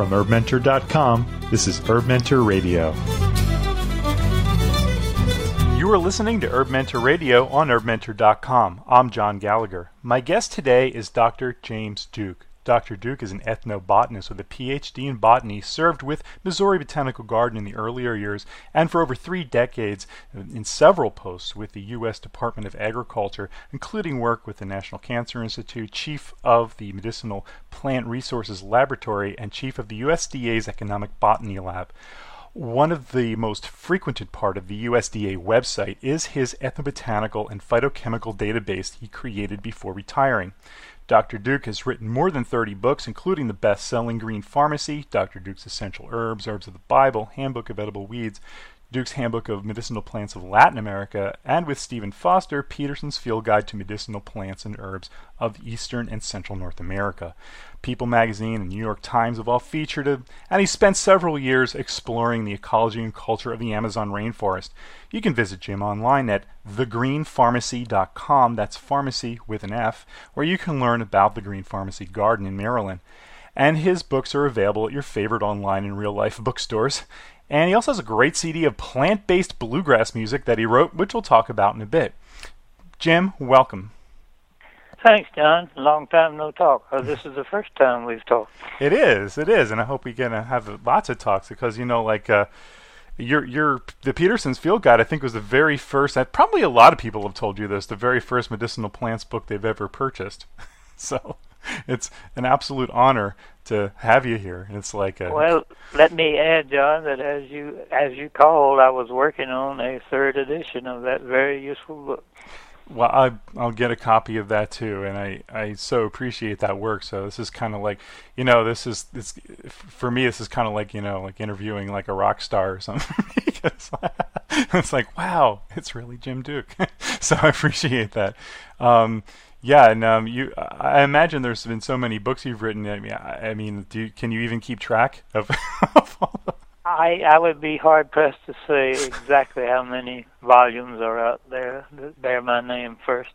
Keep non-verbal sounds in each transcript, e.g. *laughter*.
From HerbMentor.com, this is Herb Mentor Radio. You are listening to Herb Mentor Radio on HerbMentor.com. I'm John Gallagher. My guest today is Dr. James Duke. Dr. Duke is an ethnobotanist with a PhD in botany, served with Missouri Botanical Garden in the earlier years, and for over three decades in several posts with the U.S. Department of Agriculture, including work with the National Cancer Institute, chief of the Medicinal Plant Resources Laboratory, and chief of the USDA's Economic Botany Lab. One of the most frequented part of the USDA website is his ethnobotanical and phytochemical database he created before retiring. Dr. Duke has written more than 30 books, including the best selling Green Pharmacy, Dr. Duke's Essential Herbs, Herbs of the Bible, Handbook of Edible Weeds, Duke's Handbook of Medicinal Plants of Latin America, and with Stephen Foster, Peterson's Field Guide to Medicinal Plants and Herbs of Eastern and Central North America. People magazine and New York Times have all featured him, and he spent several years exploring the ecology and culture of the Amazon rainforest. You can visit Jim online at thegreenpharmacy.com, that's pharmacy with an F, where you can learn about the Green Pharmacy Garden in Maryland. And his books are available at your favorite online and real life bookstores. And he also has a great CD of plant based bluegrass music that he wrote, which we'll talk about in a bit. Jim, welcome. Thanks, John. Long time no talk. Oh, this is the first time we've talked. *laughs* It is, it is, and I hope we can have lots of talks because you know, like uh, your your the Peterson's Field Guide, I think was the very first. Probably a lot of people have told you this, the very first medicinal plants book they've ever purchased. *laughs* so *laughs* it's an absolute honor to have you here. It's like a well. Let me add, John, that as you as you called, I was working on a third edition of that very useful book. Well, I, I'll get a copy of that too, and I, I so appreciate that work. So this is kind of like, you know, this is this for me. This is kind of like you know, like interviewing like a rock star or something. *laughs* *laughs* it's like, wow, it's really Jim Duke. so I appreciate that. Um, yeah, and um, you, I imagine there's been so many books you've written. I mean, I, mean, do you, can you even keep track of, *laughs* of all the I I would be hard pressed to say exactly how many volumes are out there that bear my name first.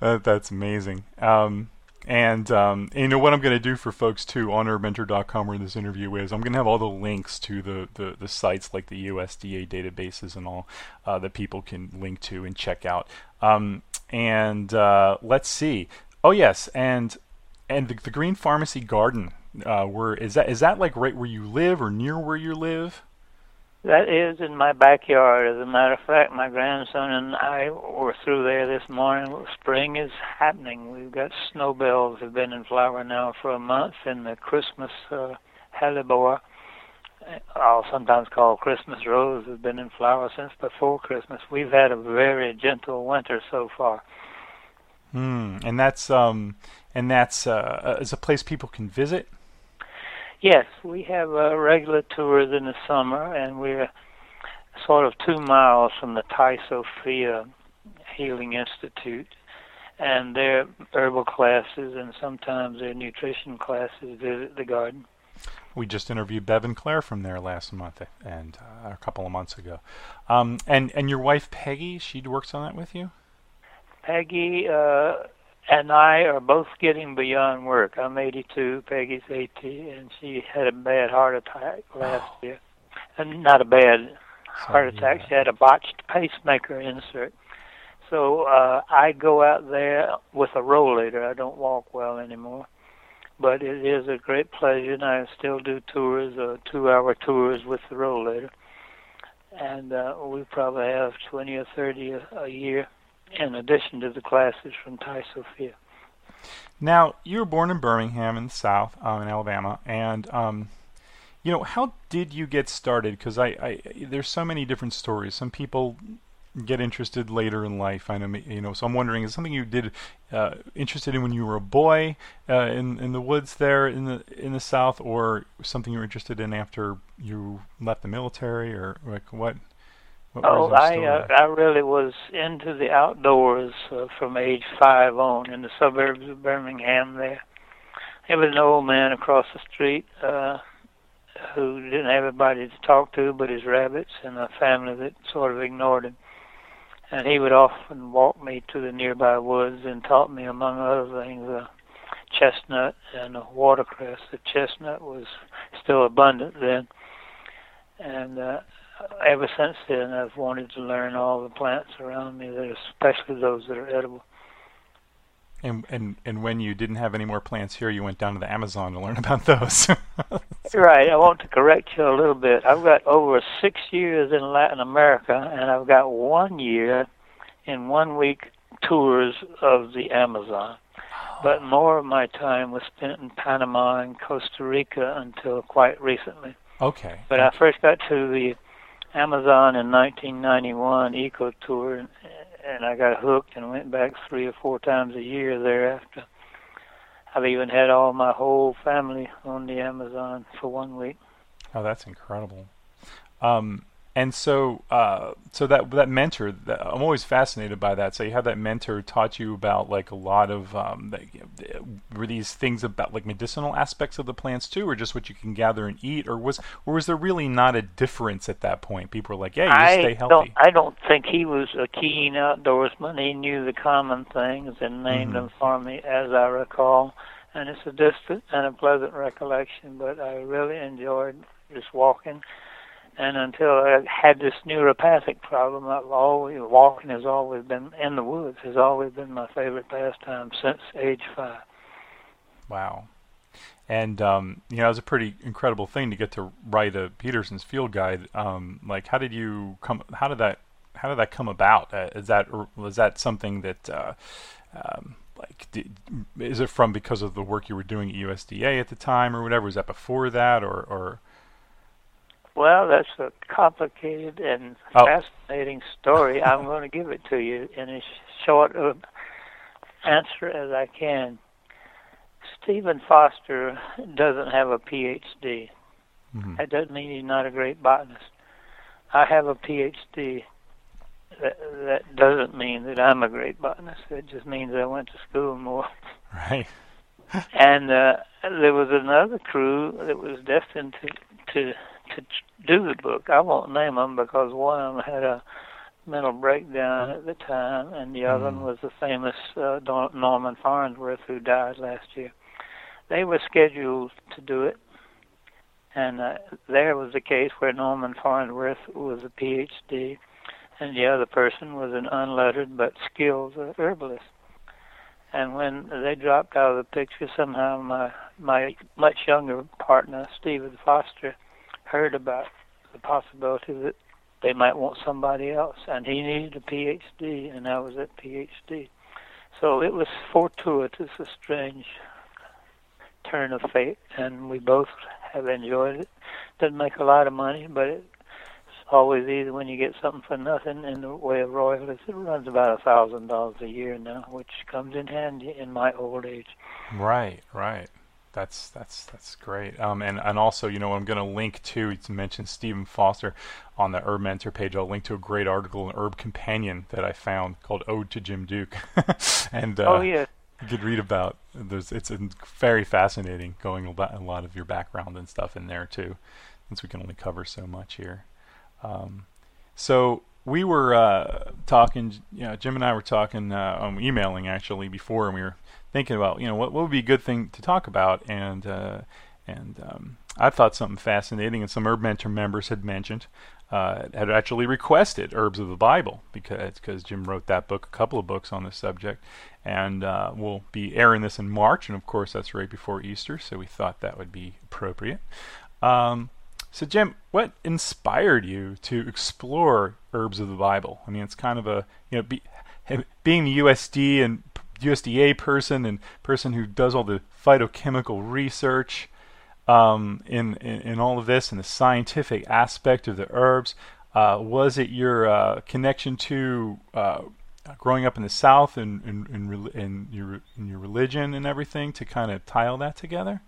Uh, that's amazing. Um, and, um, and, you know what I'm going to do for folks too on herbmentor.com where in this interview is, I'm going to have all the links to the, the, the sites like the USDA databases and all uh, that people can link to and check out. Um, and uh, let's see. Oh yes, and and the, the Green Pharmacy Garden uh, where is that is that like right where you live or near where you live? That is in my backyard. As a matter of fact, my grandson and I were through there this morning. Spring is happening. We've got snowbells have been in flower now for a month, and the Christmas uh, hellebore, I'll sometimes call Christmas rose, has been in flower since before Christmas. We've had a very gentle winter so far. Hmm, and that's um, and that's uh, is a place people can visit. Yes, we have uh, regular tours in the summer, and we're sort of two miles from the Tai Sophia Healing Institute, and their herbal classes and sometimes their nutrition classes visit the garden. We just interviewed Bevin Clare from there last month and uh, a couple of months ago. Um, and and your wife Peggy, she works on that with you. Peggy uh, and I are both getting beyond work. I'm 82, Peggy's 80, and she had a bad heart attack last oh. year. And not a bad heart attack. She had a botched pacemaker insert. So uh, I go out there with a rollator. I don't walk well anymore, but it is a great pleasure, and I still do tours, uh, two-hour tours with the rollator. And uh, we probably have 20 or 30 a, a year in addition to the classes from Tai Sophia. Now, you were born in Birmingham in the South, um, in Alabama, and um, you know how did you get started? Because I, I, there's so many different stories. Some people get interested later in life. I know, you know. So I'm wondering, is something you did uh, interested in when you were a boy uh, in in the woods there in the in the South, or something you were interested in after you left the military, or like what? oh, I uh, I really was into the outdoors uh, from age five on in the suburbs of Birmingham. There, there was an old man across the street uh, who didn't have anybody to talk to but his rabbits and a family that sort of ignored him. And he would often walk me to the nearby woods and taught me, among other things, uh, chestnut and the watercress. The chestnut was still abundant then, and uh, ever since then I've wanted to learn all the plants around me, that especially those that are edible. And and and when you didn't have any more plants here, you went down to the Amazon to learn *laughs* about those. right. I want to correct you a little bit. I've got over six years in Latin America, and I've got one year in one week tours of the Amazon. But more of my time was spent in Panama and Costa Rica until quite recently. Okay. But I first got to the Amazon in 1991 Eco Tour, and, I got hooked and went back three or four times a year thereafter. I've even had all my whole family on the Amazon for one week. Oh, that's incredible. Um, and so, uh, so that that mentor, that, I'm always fascinated by that. So you have that mentor taught you about like a lot of um, were these things about like medicinal aspects of the plants too, or just what you can gather and eat, or was or was there really not a difference at that point? People were like, "Yeah, you stay healthy." Don't, I don't think he was a keen outdoorsman. He knew the common things and named mm-hmm. them for me, as I recall. And it's a distant and a pleasant recollection, but I really enjoyed just walking and until I had this neuropathic problem, I've always walking has always been in the woods has always been my favorite pastime since age five. Wow, and um, you know it was a pretty incredible thing to get to write a Peterson's Field Guide. Um, like, how did you come? How did that? How did that come about? Uh, is that was that something that? Uh, um, like, did, is it from because of the work you were doing at USDA at the time, or whatever? Was that before that, or, or well, that's a complicated and oh. fascinating story. I'm going to give it to you in as short of answer as I can. Stephen Foster doesn't have a PhD. Mm-hmm. That doesn't mean he's not a great botanist. I have a PhD. That, that doesn't mean that I'm a great botanist. It just means I went to school more. Right. and uh, there was another crew that was destined to to to do the book. I won't name them because one of them had a mental breakdown at the time, and the other one mm. was the famous uh, Norman Farnsworth who died last year. They were scheduled to do it, and uh, there was a case where Norman Farnsworth was a PhD, and the other person was an unlettered but skilled uh, herbalist. And when they dropped out of the picture, somehow my my much younger partner, Stephen Foster, heard about the possibility that they might want somebody else, and he needed a PhD, and I was at PhD. So it was fortuitous, a strange turn of fate, and we both have enjoyed it. Doesn't make a lot of money, but it's always easy when you get something for nothing in the way of royalties. It runs about a thousand dollars a year now, which comes in handy in my old age. Right, right. That's that's that's great. Um, and and also, you know, I'm going to link to to mention Stephen Foster on the Herb Mentor page. I'll link to a great article in Herb Companion that I found called "Ode to Jim Duke," *laughs* and uh, oh yeah, you could read about. There's it's very fascinating, going about a lot of your background and stuff in there too, since we can only cover so much here. Um, so we were uh, talking, you know, Jim and I were talking, uh, um, emailing actually before, and we were thinking about you know what, what would be a good thing to talk about, and uh, and um, I thought something fascinating, and some Herb Mentor members had mentioned uh, had actually requested Herbs of the Bible because because Jim wrote that book, a couple of books on this subject, and uh, we'll be airing this in March, and of course that's right before Easter, so we thought that would be appropriate. Um, so Jim, what inspired you to explore Herbs of the Bible? I mean, it's kind of a you know be, being the USD and USDA person and person who does all the phytochemical research um, in, in, in all of this and the scientific aspect of the herbs. Uh, was it your uh, connection to uh, growing up in the South and in, in, in, your in your religion and everything to kind of tie all that together?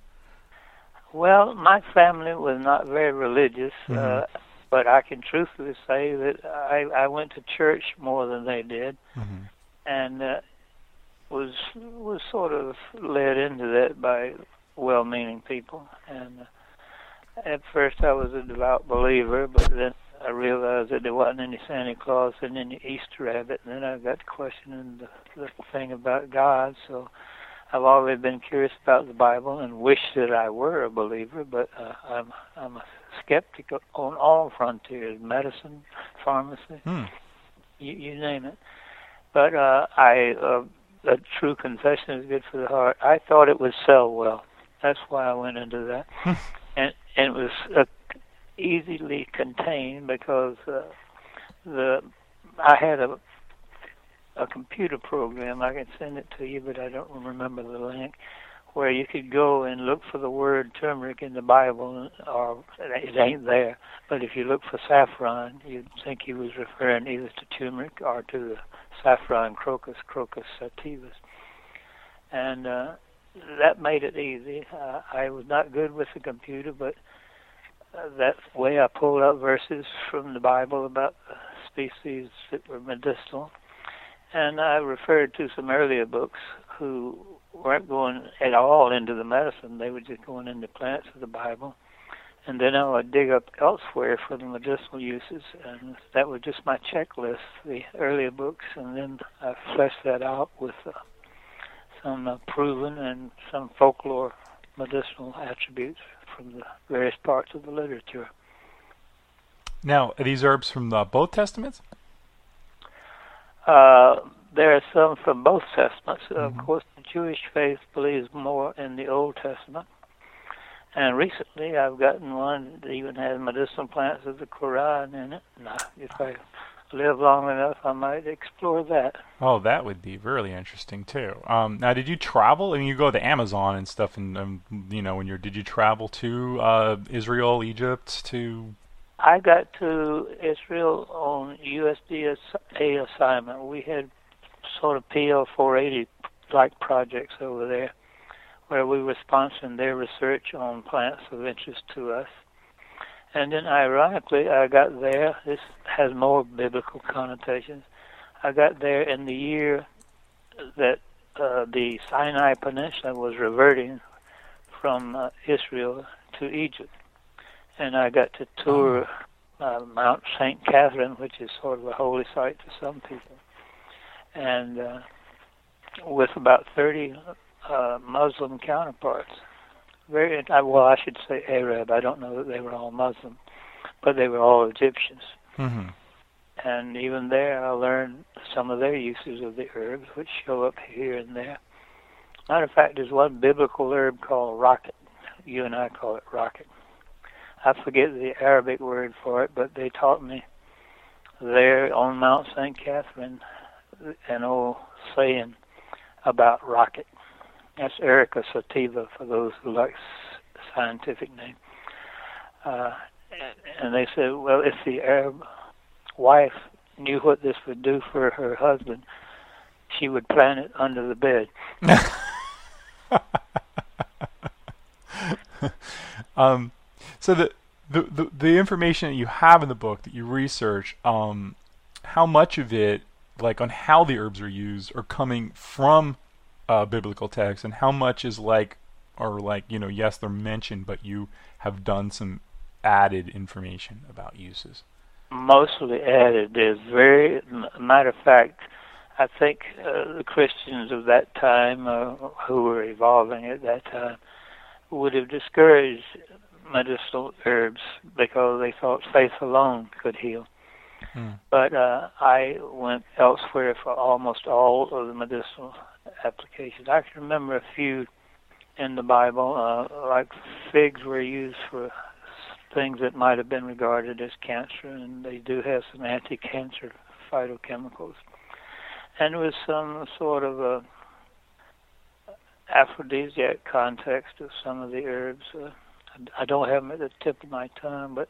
Well, my family was not very religious, mm-hmm. Uh, but I can truthfully say that I, I went to church more than they did, mm-hmm. and uh, was was sort of led into that by well-meaning people. And uh, at first, I was a devout believer, but then I realized that there wasn't any Santa Claus and any Easter rabbit. And then I got questioning the, the thing about God. So I've always been curious about the Bible and wish that I were a believer, but uh, I'm I'm a skeptic on all frontiers: medicine, pharmacy, Hmm. you, you name it. But uh, I uh, a true confession is good for the heart. I thought it would sell well. That's why I went into that, and and it was uh, easily contained because uh, the I had a a computer program. I can send it to you, but I don't remember the link. Where you could go and look for the word turmeric in the Bible, or it ain't there. But if you look for saffron, you'd think he was referring either to turmeric or to the saffron crocus, crocus sativus. And uh, that made it easy. Uh, I was not good with the computer, but uh, that's way I pulled out verses from the Bible about species that were medicinal. And I referred to some earlier books who weren't going at all into the medicine. They were just going into plants of the Bible. And then I would dig up elsewhere for the medicinal uses, and that was just my checklist, the earlier books, and then I fleshed that out with uh, some uh, proven and some folklore medicinal attributes from the various parts of the literature. Now, are these herbs from uh, both testaments? Uh, there are some from both testaments. Mhm. Of course, the Jewish faith believes more in the Old Testament. And recently, I've gotten one that even has medicinal plants of the Quran in it. And if I live long enough, I might explore that. Oh, that would be really interesting too. Um, now, did you travel? I mean, you go to Amazon and stuff, and um, you know, when you're, did you travel to uh, Israel, Egypt, to? I got to Israel on USDA assignment. We had sort of PL 480 like projects over there where we were sponsoring their research on plants of interest to us. And then ironically, I got there, this has more biblical connotations. I got there in the year that uh, the Sinai Peninsula was reverting from uh, Israel to Egypt. And I got to tour uh, Mount St. Catherine, which is sort of a holy site to some people. And uh, with about 30 uh, Muslim counterparts. Very uh, well, I should say Arab. I don't know that they were all Muslim, but they were all Egyptians. Mm-hmm. And even there, I learned some of their uses of the herbs, which show up here and there. Matter of fact, there's one biblical herb called rocket. You and I call it rocket. I forget the Arabic word for it, but they taught me there on Mount St. Catherine an old saying about rocket. That's Eruca sativa for those who like scientific name. Uh, and they said, well, if the Arab wife knew what this would do for her husband, she would plant it under the bed. *laughs* um, so the, the the the information that you have in the book that you research, um, how much of it, like on how the herbs are used, are coming from uh, biblical texts, and how much is like, or like you know, yes, they're mentioned, but you have done some added information about uses. Mostly added. There's very, matter of fact, I think uh, the Christians of that time, uh, who were evolving at that time, would have discouraged medicinal herbs because they thought faith alone could heal. Hmm. But uh, I went elsewhere for almost all of the medicinal applications. I can remember a few in the Bible, uh, like figs were used for things that might have been regarded as cancer, and they do have some anti-cancer phytochemicals. And with some sort of a aphrodisiac context of some of the herbs. Uh, I don't have them at the tip of my tongue, but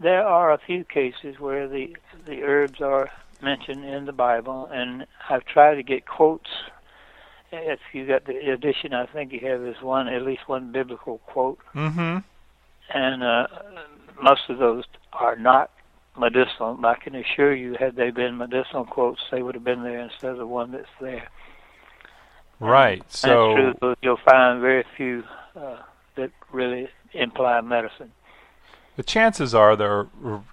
there are a few cases where the the herbs are mentioned in the Bible, and I've tried to get quotes. If you got the edition, I think you have this one, at least one biblical quote, Mm-hmm. and uh, most of those are not medicinal. I can assure you, had they been medicinal quotes, they would have been there instead of the one that's there. Right. So. That's true, you'll find very few uh, that really imply medicine. The chances are there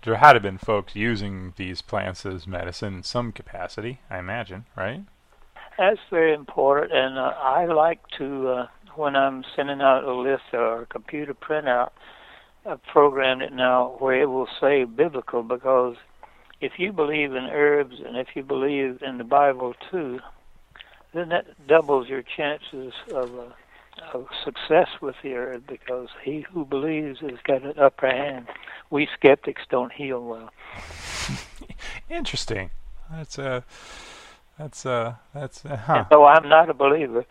there had to been folks using these plants as medicine in some capacity, I imagine, right? That's very important, and uh, I like to uh, when I'm sending out a list or a computer printout. I've programmed it now where it will say biblical because if you believe in herbs and if you believe in the Bible too, then that doubles your chances of, uh, of success with the herb because he who believes has got an upper hand. We skeptics don't heal well. *laughs* Interesting. That's uh that's uh that's uh, huh. So I'm not a believer.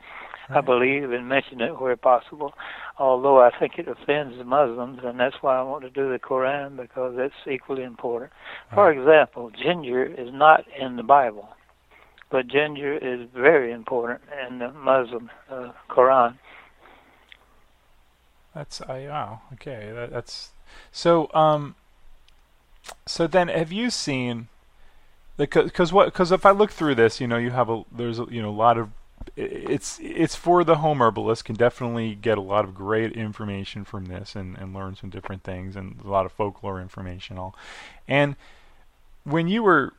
Right. I believe in mentioning it where possible, although I think it offends the Muslims, and that's why I want to do the Quran because it's equally important. For example, ginger is not in the Bible, but ginger is very important in the Muslim uh, Quran. That's I wow okay that, that's so um so then have you seen the because what because if I look through this, you know, you have a there's a, you know a lot of it's it's for the home herbalist can definitely get a lot of great information from this and, and learn some different things and a lot of folklore information all and when you were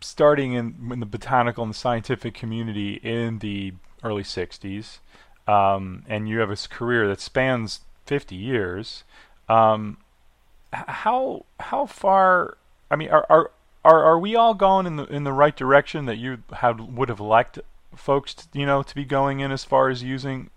starting in, in the botanical and the scientific community in the early 60s um, and you have a career that spans 50 years um, how how far I mean are, are are are we all going in the in the right direction that you have would have liked folks to, you know to be going in as far as using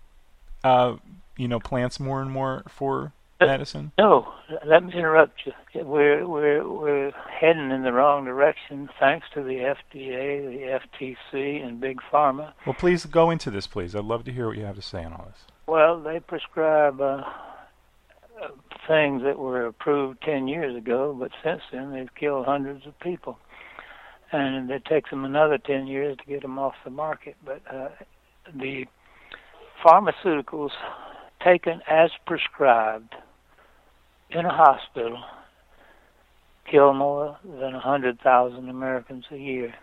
uh, you know plants more and more for medicine? No, let me interrupt you. We're we're we're heading in the wrong direction thanks to the FDA, the FTC, and big pharma. Well, please go into this, please. I'd love to hear what you have to say on all this. Well, they prescribe uh, things that were approved 10 years ago, but since then they've killed hundreds of people. And it takes them another 10 years to get them off the market. But uh, the pharmaceuticals taken as prescribed in a hospital kill more than 100,000 Americans a year.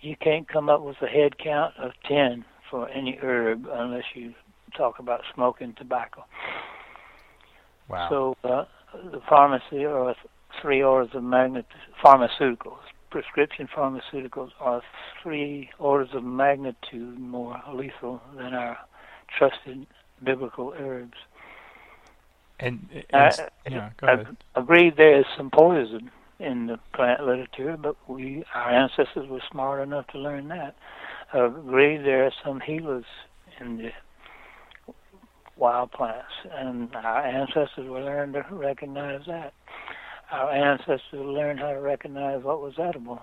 You can't come up with a head count of 10 for any herb unless you talk about smoking tobacco. Wow. So uh, the pharmacy are three orders of magnitude. Pharmaceuticals, prescription pharmaceuticals, are three orders of magnitude more lethal than our trusted biblical herbs. And, and uh, yeah, go ahead. I agree there is some poison in the plant literature, but we our ancestors were smart enough to learn that. I agree there are some healers in the wild plants, and our ancestors will learn to recognize that. Our ancestors learned how to recognize what was edible.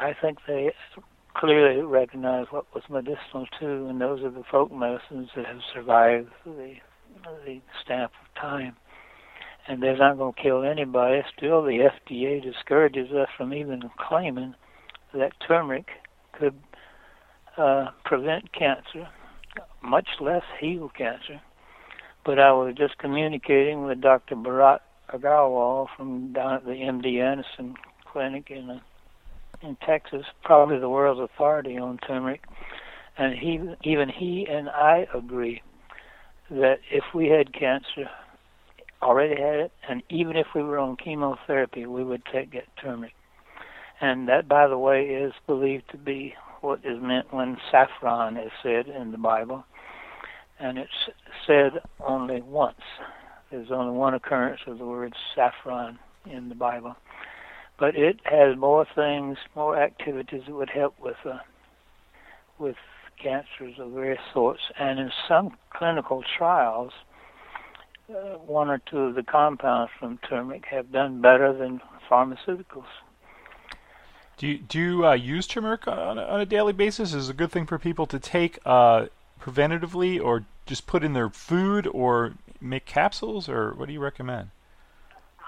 I think they clearly recognize what was medicinal too, and those are the folk medicines that have survived the the stamp of time. And they're not going to kill anybody. Still, the FDA discourages us from even claiming that turmeric could uh, prevent cancer much less heal cancer. But I was just communicating with Dr. Bharat Aggarwal from down at the MD Anderson Clinic in uh, in Texas, probably the world's authority on turmeric, and he even he and I agree that if we had cancer, already had it, and even if we were on chemotherapy, we would take get turmeric. And that, by the way, is believed to be what is meant when saffron is said in the Bible and it's said only once. There's only one occurrence of the word saffron in the Bible, but it has more things, more activities that would help with uh, with cancers of various sorts. And in some clinical trials, uh, one or two of the compounds from turmeric have done better than pharmaceuticals. Do you, do you uh, use turmeric on a, on a, daily basis? Is it a good thing for people to take uh, preventatively, or just put in their food, or make capsules, or what do you recommend?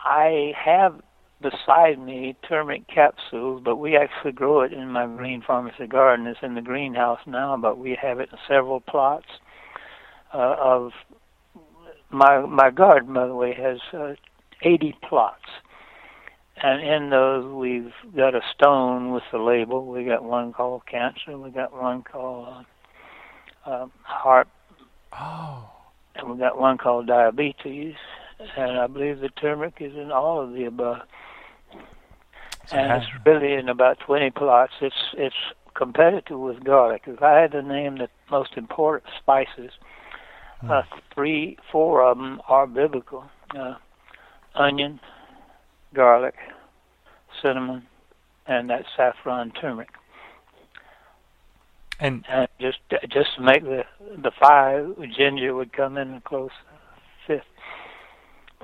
I have beside me turmeric capsules, but we actually grow it in my green pharmacy garden. It's in the greenhouse now, but we have it in several plots uh, of my my garden. By the way, has uh, 80 plots, and in those we've got a stone with the label. We got one called cancer. We got one called uh, uh, heart. Oh. And we got one called diabetes, and I believe the turmeric is in all of the above. So and it's really in about 20 plots. It's it's competitive with garlic. If I had to name the most important spices, Hmm. uh, three, four of them are biblical: uh, onion, garlic, cinnamon, and that saffron turmeric. And And just just to make the the five, ginger would come in close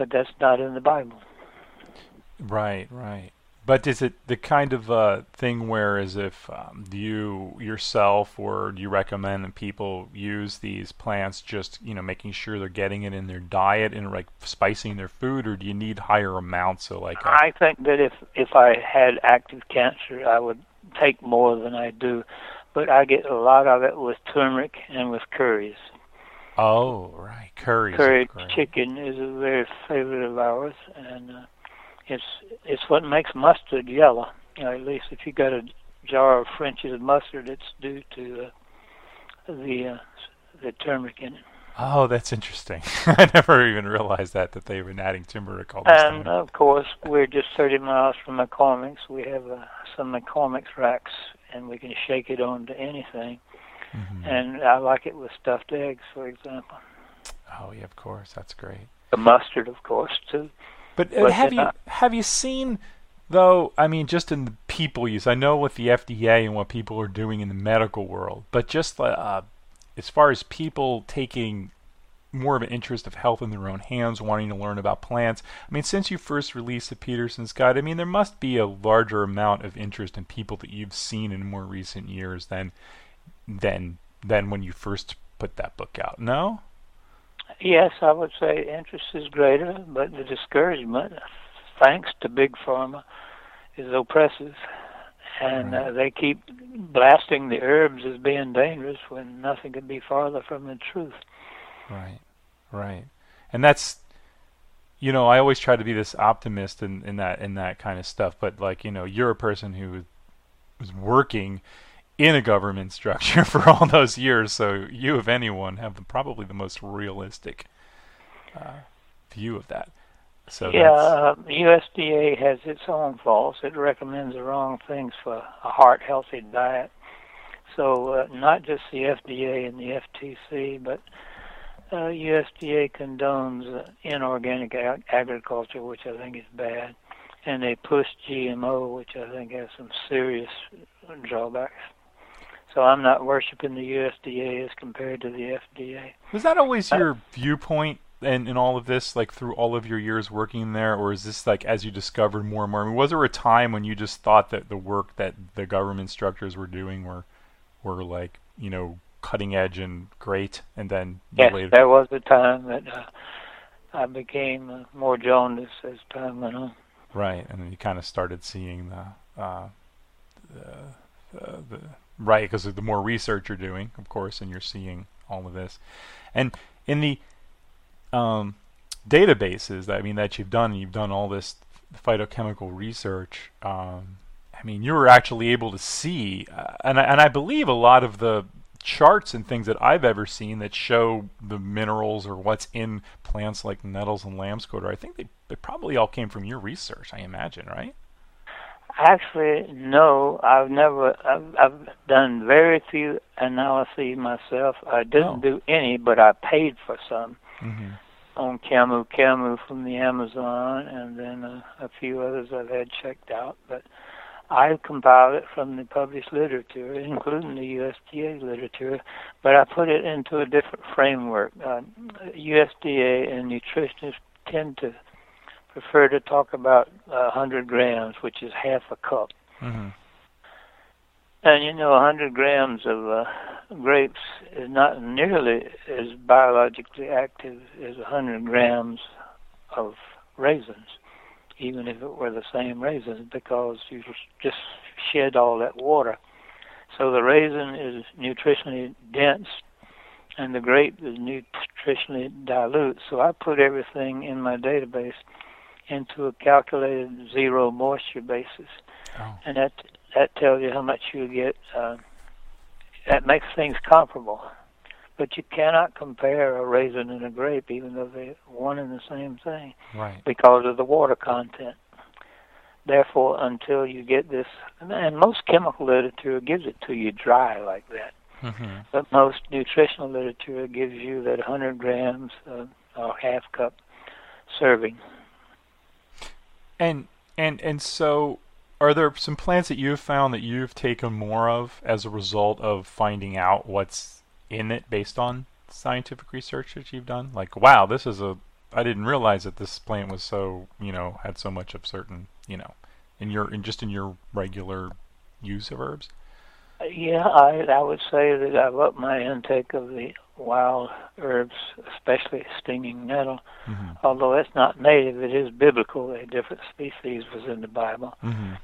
but that's not in the Bible. right, right. But is it the kind of uh, thing where, as if um, you yourself, or do you recommend that people use these plants, just you know, making sure they're getting it in their diet and like spicing their food, or do you need higher amounts? So like, uh, I think that if if I had active cancer, I would take more than I do, but I get a lot of it with turmeric and with curries. Oh, right, Curry. Curry chicken is a very favorite of ours, and uh, it's it's what makes mustard yellow. You know, at least if you got a jar of French's mustard, it's due to uh, the uh, the turmeric in it. Oh, that's interesting. *laughs* I never even realized that that they've been adding turmeric all this And time. of course, we're just 30 miles from McCormick's. We have uh, some McCormick's racks, and we can shake it onto anything. Mhm. And I like it with stuffed eggs, for example. oh, yeah, of course, that's great. The mustard, of course, too. But, uh, But have you I- have you seen though? I mean, just in the people use. I know with the FDA and what people are doing in the medical world, but just uh, as far as people taking more of an interest of health in their own hands, wanting to learn about plants. I mean, since you first released the Peterson's Guide, I mean, there must be a larger amount of interest in people that you've seen in more recent years than than than when you first put that book out. No. Yes, I would say interest is greater, but the discouragement, thanks to Big Pharma, is oppressive. And uh, they keep blasting the herbs as being dangerous when nothing could be farther from the truth. Right, right, and that's, you know, I always try to be this optimist in, in that in that kind of stuff. But like, you know, you're a person who was working in a government structure *laughs* for all those years, so you, if anyone, have the, probably the most realistic uh, view of that. So yeah, uh, USDA has its own faults. It recommends the wrong things for a heart healthy diet. So uh, not just the FDA and the FTC, but uh, USDA condones uh, inorganic ag- agriculture, which I think is bad, and they push GMO, which I think has some serious drawbacks. So I'm not worshiping the USDA as compared to the FDA. was that always your viewpoint in, in all of this, like through all of your years working there, or is this like as you discovered more and more? I mean, was there a time when you just thought that the work that the government structures were doing were were like you know cutting edge and great, and then Yes, later there was a time that uh, I became uh, more jaundiced as time went on. right, and then you kind of started seeing the uh, the, uh, the right because the more research you're doing, of course, and you're seeing all of this, and in the um, databases that I mean that you've done, you've done all this phytochemical research. Um, I mean, you were actually able to see, uh, and I, and I believe a lot of the charts and things that I've ever seen that show the minerals or what's in plants like nettles and lambsquarter. I think they they probably all came from your research. I imagine, right? Actually, no, I've never. I've, I've done very few analyses myself. I didn't Oh. do any, but I paid for some Mm-hmm. on Camu Camu from the Amazon, and then uh, a few others I've had checked out. But I compiled it from the published literature, including the USDA literature, but I put it into a different framework. Uh, USDA and nutritionists tend to prefer to talk about uh, 100 grams, which is half a cup. Mm-hmm. And you know, 100 grams of uh, grapes is not nearly as biologically active as 100 grams of raisins, even if it were the same raisins, because you just shed all that water. So the raisin is nutritionally dense, and the grape is nutritionally dilute. So I put everything in my database into a calculated zero moisture basis Oh. and that that tells you how much you get. Uh, that makes things comparable, but you cannot compare a raisin and a grape, even though they're one and the same thing, Right. because of the water content. Therefore, until you get this, and most chemical literature gives it to you dry like that. Mm-hmm. But most nutritional literature gives you that 100 grams uh, or half cup serving. And and and so, are there some plants that you've found that you've taken more of as a result of finding out what's in it based on scientific research that you've done? Like, wow, this is a I didn't realize that this plant was so you know had so much of certain you know in your in just in your regular use of herbs. Uh, yeah, I I would say that I've upped my intake of the wild herbs, especially stinging nettle. Mm-hmm. Although it's not native, it is biblical. A different species was in the Bible. Mm-hmm.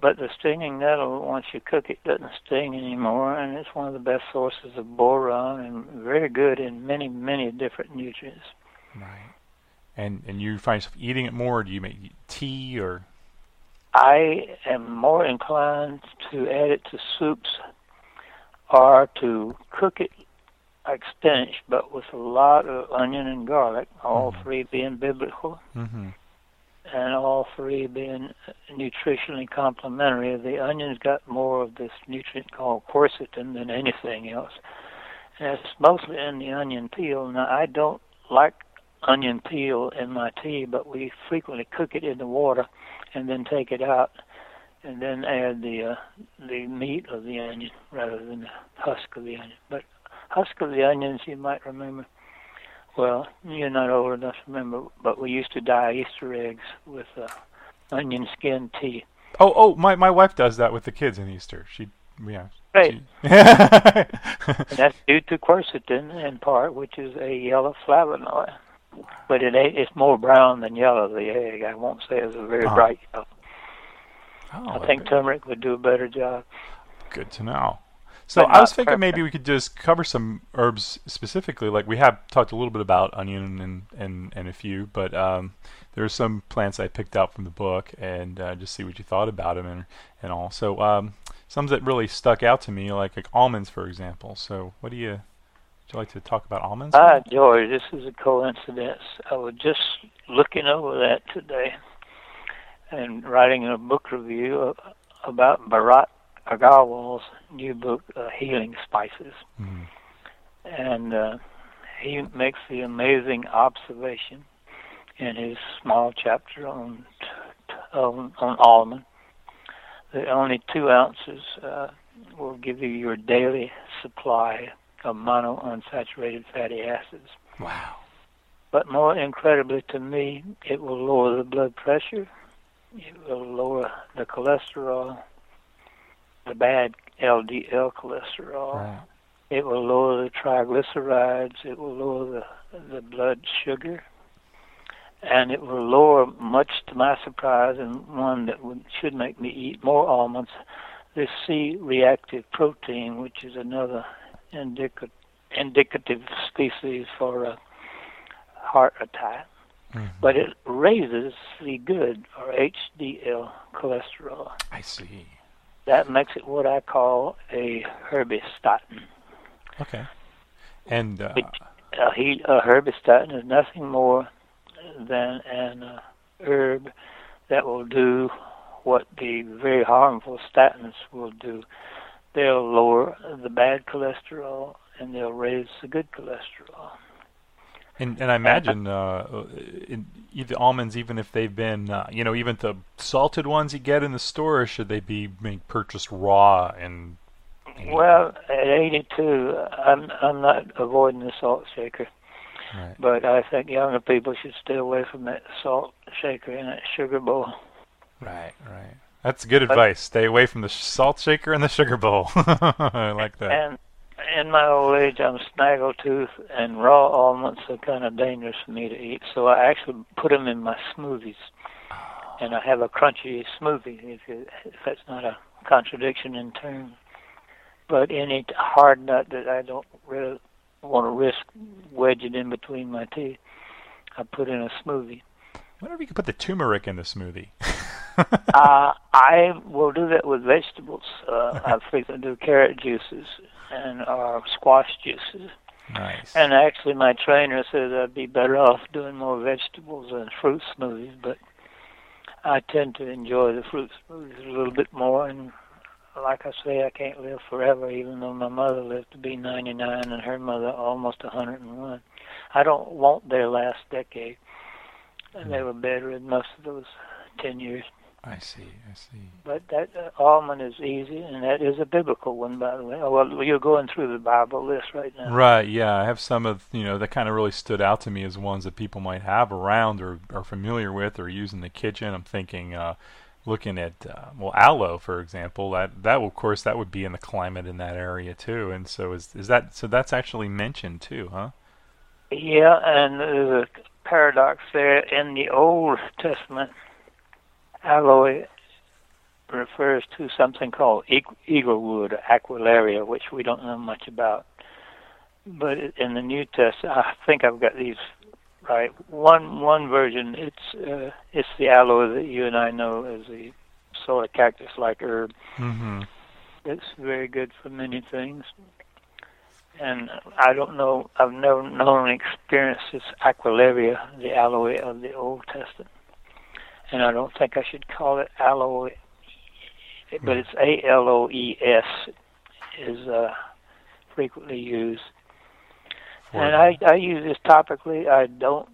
But the stinging nettle, once you cook it, doesn't sting anymore, and it's one of the best sources of boron and very good in many, many different nutrients. Right. And and you find yourself eating it more? Or do you make tea or? I am more inclined to add it to soups or to cook it spinach, but with a lot of onion and garlic, all Mhm. three being biblical Mm-hmm. and all three being nutritionally complementary. The onion's got more of this nutrient called quercetin than anything else. And it's mostly in the onion peel. Now, I don't like onion peel in my tea, but we frequently cook it in the water and then take it out and then add the uh, the meat of the onion rather than the husk of the onion. But husk of the onions, you might remember. Well, you're not old enough to remember, but we used to dye Easter eggs with uh, onion skin tea. Oh, oh, my my wife does that with the kids in Easter. She, yeah. Right. she- *laughs* And that's due to quercetin in part, which is a yellow flavonoid. But it ain't, it's more brown than yellow, the egg. I won't say it's a very Oh. bright yellow. oh, I think turmeric would do a better job. Good to know. So I was thinking maybe we could just cover some herbs specifically. Like we have talked a little bit about onion and and, and a few, but um, there are some plants I picked out from the book and uh, just see what you thought about them and and all. So um, some that really stuck out to me, like like almonds, for example. So what do you? Would you like to talk about almonds? Ah, George, this is a coincidence. I was just looking over that today and writing a book review about Bharat Aggarwal's new book, uh, Healing Spices. Mhm. And uh, he makes the amazing observation in his small chapter on t- on, on almond that only two ounces uh, will give you your daily supply of monounsaturated fatty acids. Wow. But more incredibly to me, it will lower the blood pressure, it will lower the cholesterol, the bad LDL cholesterol, Right. it will lower the triglycerides, it will lower the, the blood sugar, and it will lower, much to my surprise, and one that would, should make me eat more almonds, this C-reactive protein, which is another indica- indicative species for a heart attack. Mhm. But it raises the good, or HDL cholesterol. I see. That makes it what I call a herbistatin. Okay. And uh, A, he, a herbistatin is nothing more than an uh, herb that will do what the very harmful statins will do. They'll lower the bad cholesterol and they'll raise the good cholesterol. And and I imagine uh, in, the almonds, even if they've been, uh, you know, even the salted ones you get in the store, should they be being purchased raw and? Well, at 82, I'm I'm not avoiding the salt shaker, right. but I think younger people should stay away from that salt shaker and that sugar bowl. right, right. That's good But- advice. Stay away from the salt shaker and the sugar bowl. *laughs* I like that. And in my old age, I'm snaggletooth, and raw almonds are kind of dangerous for me to eat. So I actually put them in my smoothies, and I have a crunchy smoothie. If, if that's not a contradiction in terms, but any hard nut that I don't really want to risk wedging in between my teeth, I put in a smoothie. I wonder if you could put the turmeric in the smoothie. *laughs* uh, I will do that with vegetables. Uh, I frequently do carrot juices and or squash juices. nice. And actually, my trainer says I'd be better off doing more vegetables than fruit smoothies. But I tend to enjoy the fruit smoothies a little bit more. And like I say, I can't live forever, even though my mother lived to be 99 and her mother almost 101. I don't want their last decade. And they were bedridden most of those 10 years. I see, I see. But that uh, almond is easy, and that is a biblical one, by the way. Oh, well, you're going through the Bible list right now. Right, yeah. I have some of, you know, that kind of really stood out to me as ones that people might have around or are familiar with or use in the kitchen. I'm thinking, uh, looking at, uh, well, aloe, for example. That, that of course, that would be in the climate in that area too. And so is is that so? That's actually mentioned too, huh? Yeah, and there's a paradox there in the Old Testament aloe refers to something called eaglewood or aquilaria, which we don't know much about. But in the New Testament, I think I've got these right. One one version, it's uh, it's the aloe that you and I know as a sort of cactus-like herb. Mm-hmm. It's very good for many things. And I don't know, I've never known and experienced this aquilaria, the aloe of the Old Testament and I don't think I should call it aloe, but it's A L O E S is uh, frequently used. And I, I use this topically. I don't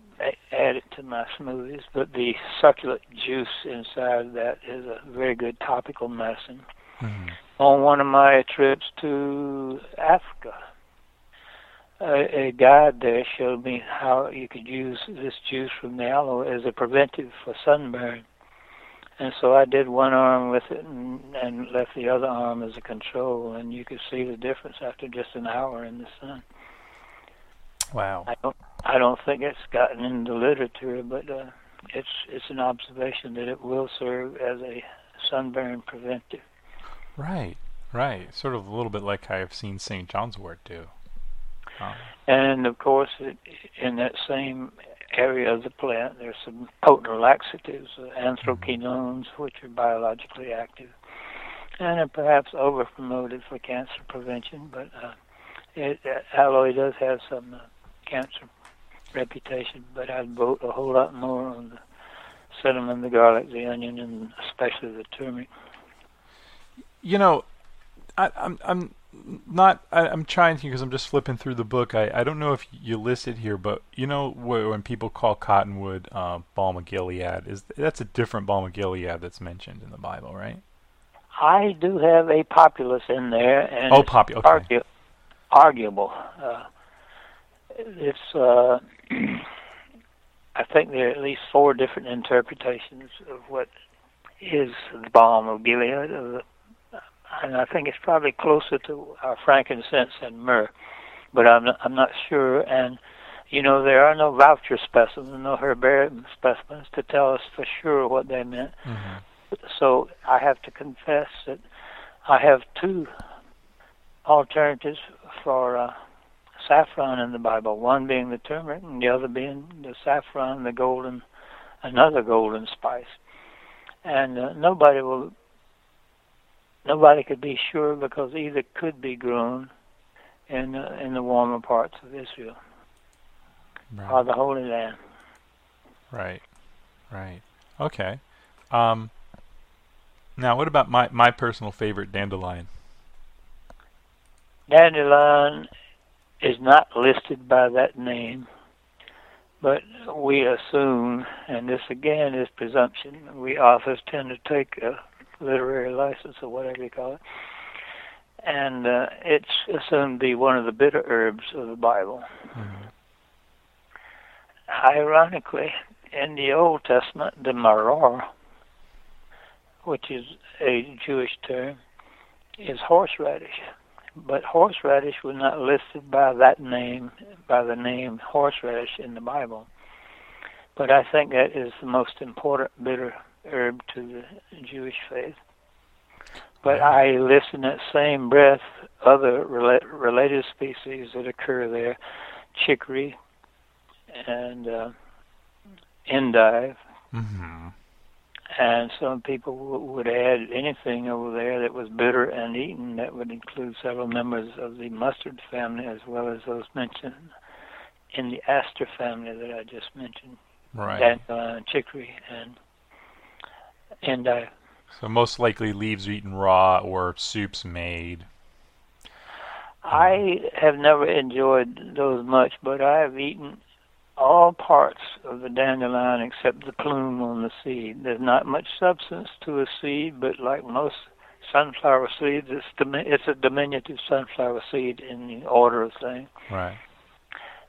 add it to my smoothies, but the succulent juice inside that is a very good topical medicine. Mm-hmm. On one of my trips to Africa, a, a guide there showed me how you could use this juice from the aloe as a preventive for sunburn. And so I did one arm with it and, and left the other arm as a control, and you could see the difference after just an hour in the sun. Wow. I don't, I don't think it's gotten into literature, but uh, it's it's an observation that it will serve as a sunburn preventive. Right, right. Sort of a little bit like I've seen St. John's wort do. And of course, it, in that same area of the plant, there's some potent laxatives, uh, anthraquinones, which are biologically active, and are perhaps overpromoted for cancer prevention. But uh, it, uh, aloe does have some uh, cancer reputation, but I'd vote a whole lot more on the cinnamon, the garlic, the onion, and especially the turmeric. You know, I, I'm I'm not I, am trying to because I'm just flipping through the book. I, I don't know if you listed here, but you know when people call cottonwood uh, balm of Gilead is that's a different balm of Gilead that's mentioned in the Bible, right? I do have a Populus in there, and oh, popu- okay. argu- arguable. Uh, it's uh, *clears throat* I think there are at least four different interpretations of what is the balm of Gilead of the and I think it's probably closer to our frankincense and myrrh, but I'm not, I'm not sure. And you know, there are no voucher specimens, no herbarium specimens to tell us for sure what they meant. Mm-hmm. So I have to confess that I have two alternatives for uh, saffron in the Bible. One being the turmeric, and the other being the saffron, the golden, another golden spice. And uh, nobody will nobody could be sure because either could be grown in uh, in the warmer parts of Israel right. or the Holy Land. Right, right. Okay. Um, now, what about my my personal favorite dandelion? Dandelion is not listed by that name, but we assume, and this again is presumption. We authors tend to take a literary license or whatever you call it. And uh, it's assumed to be one of the bitter herbs of the Bible. Mm-hmm. Ironically, in the Old Testament, the maror, which is a Jewish term, is horseradish. But horseradish was not listed by that name, by the name horseradish in the Bible. But I think that is the most important bitter herb to the Jewish faith. But I list in that same breath other rela- related species that occur there, chicory and uh, endive. Mm-hmm. And some people w- would add anything over there that was bitter and eaten. That would include several members of the mustard family as well as those mentioned in the aster family that I just mentioned. Right. Dandelion, chicory, and endive. So most likely leaves are eaten raw or soups made. I have never enjoyed those much, but I have eaten all parts of the dandelion except the plume on the seed. There's not much substance to a seed, but like most sunflower seeds, it's it's a diminutive sunflower seed in the order of things. Right.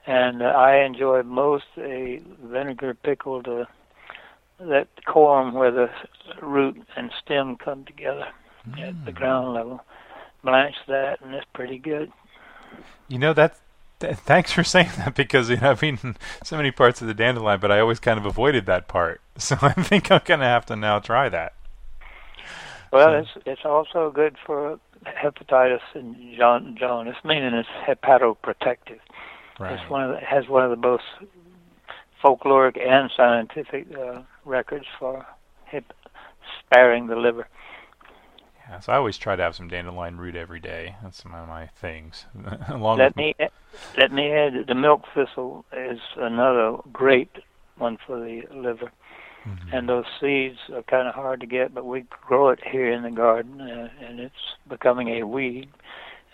And uh, I enjoy most a vinegar pickled uh, that corm where the root and stem come together mm. at the mm. ground level. Blanch that, and it's pretty good. You know that. Th- thanks for *laughs* saying that because you know, I've eaten so many parts of the dandelion, but I always kind of avoided that part. *laughs* So I think I'm gonna have to now try that. Well, so. it's it's also good for hepatitis and jaundice, meaning it's hepatoprotective. Right. It's one of the, has one of the most folkloric and scientific uh, records for hip sparing the liver. Yeah, so I always try to have some dandelion root every day. That's one of my things. *laughs* Along let me let me add the milk thistle is another great one for the liver. Mm-hmm. And those seeds are kind of hard to get, but we grow it here in the garden, uh, and it's becoming a weed.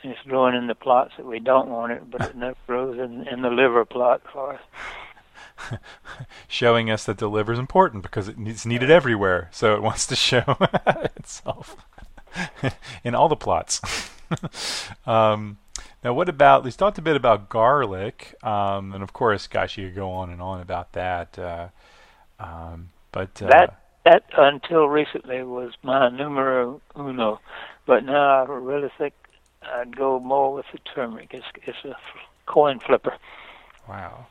And it's growing in the plots that we don't want it, but it *laughs* never grows in, in the liver plot for us. *laughs* showing us that the liver is important because it's needed everywhere. So it wants to show *laughs* itself *laughs* in all the plots. um, now, what about? We talked a bit about garlic, um, and of course, gosh, you could go on and on about that. Uh, um, but uh, that that until recently was my numero uno, but now I really think I'd go more with the turmeric. It's it's a coin flipper. Wow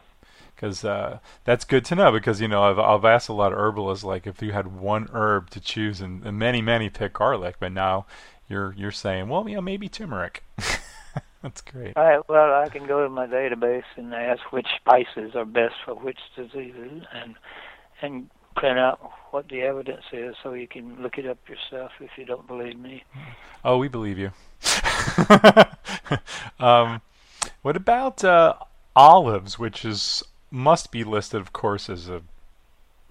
because uh, that's good to know. Because you know, I've I've asked a lot of herbalists like if you had one herb to choose, and, and many many pick garlic, but now you're you're saying, well, you know, maybe turmeric. *laughs* that's great. All right. Well, I can go to my database and ask which spices are best for which diseases, and and print out what the evidence is, so you can look it up yourself if you don't believe me. Oh, we believe you. *laughs* um, what about uh, olives, which is must be listed, of course, as a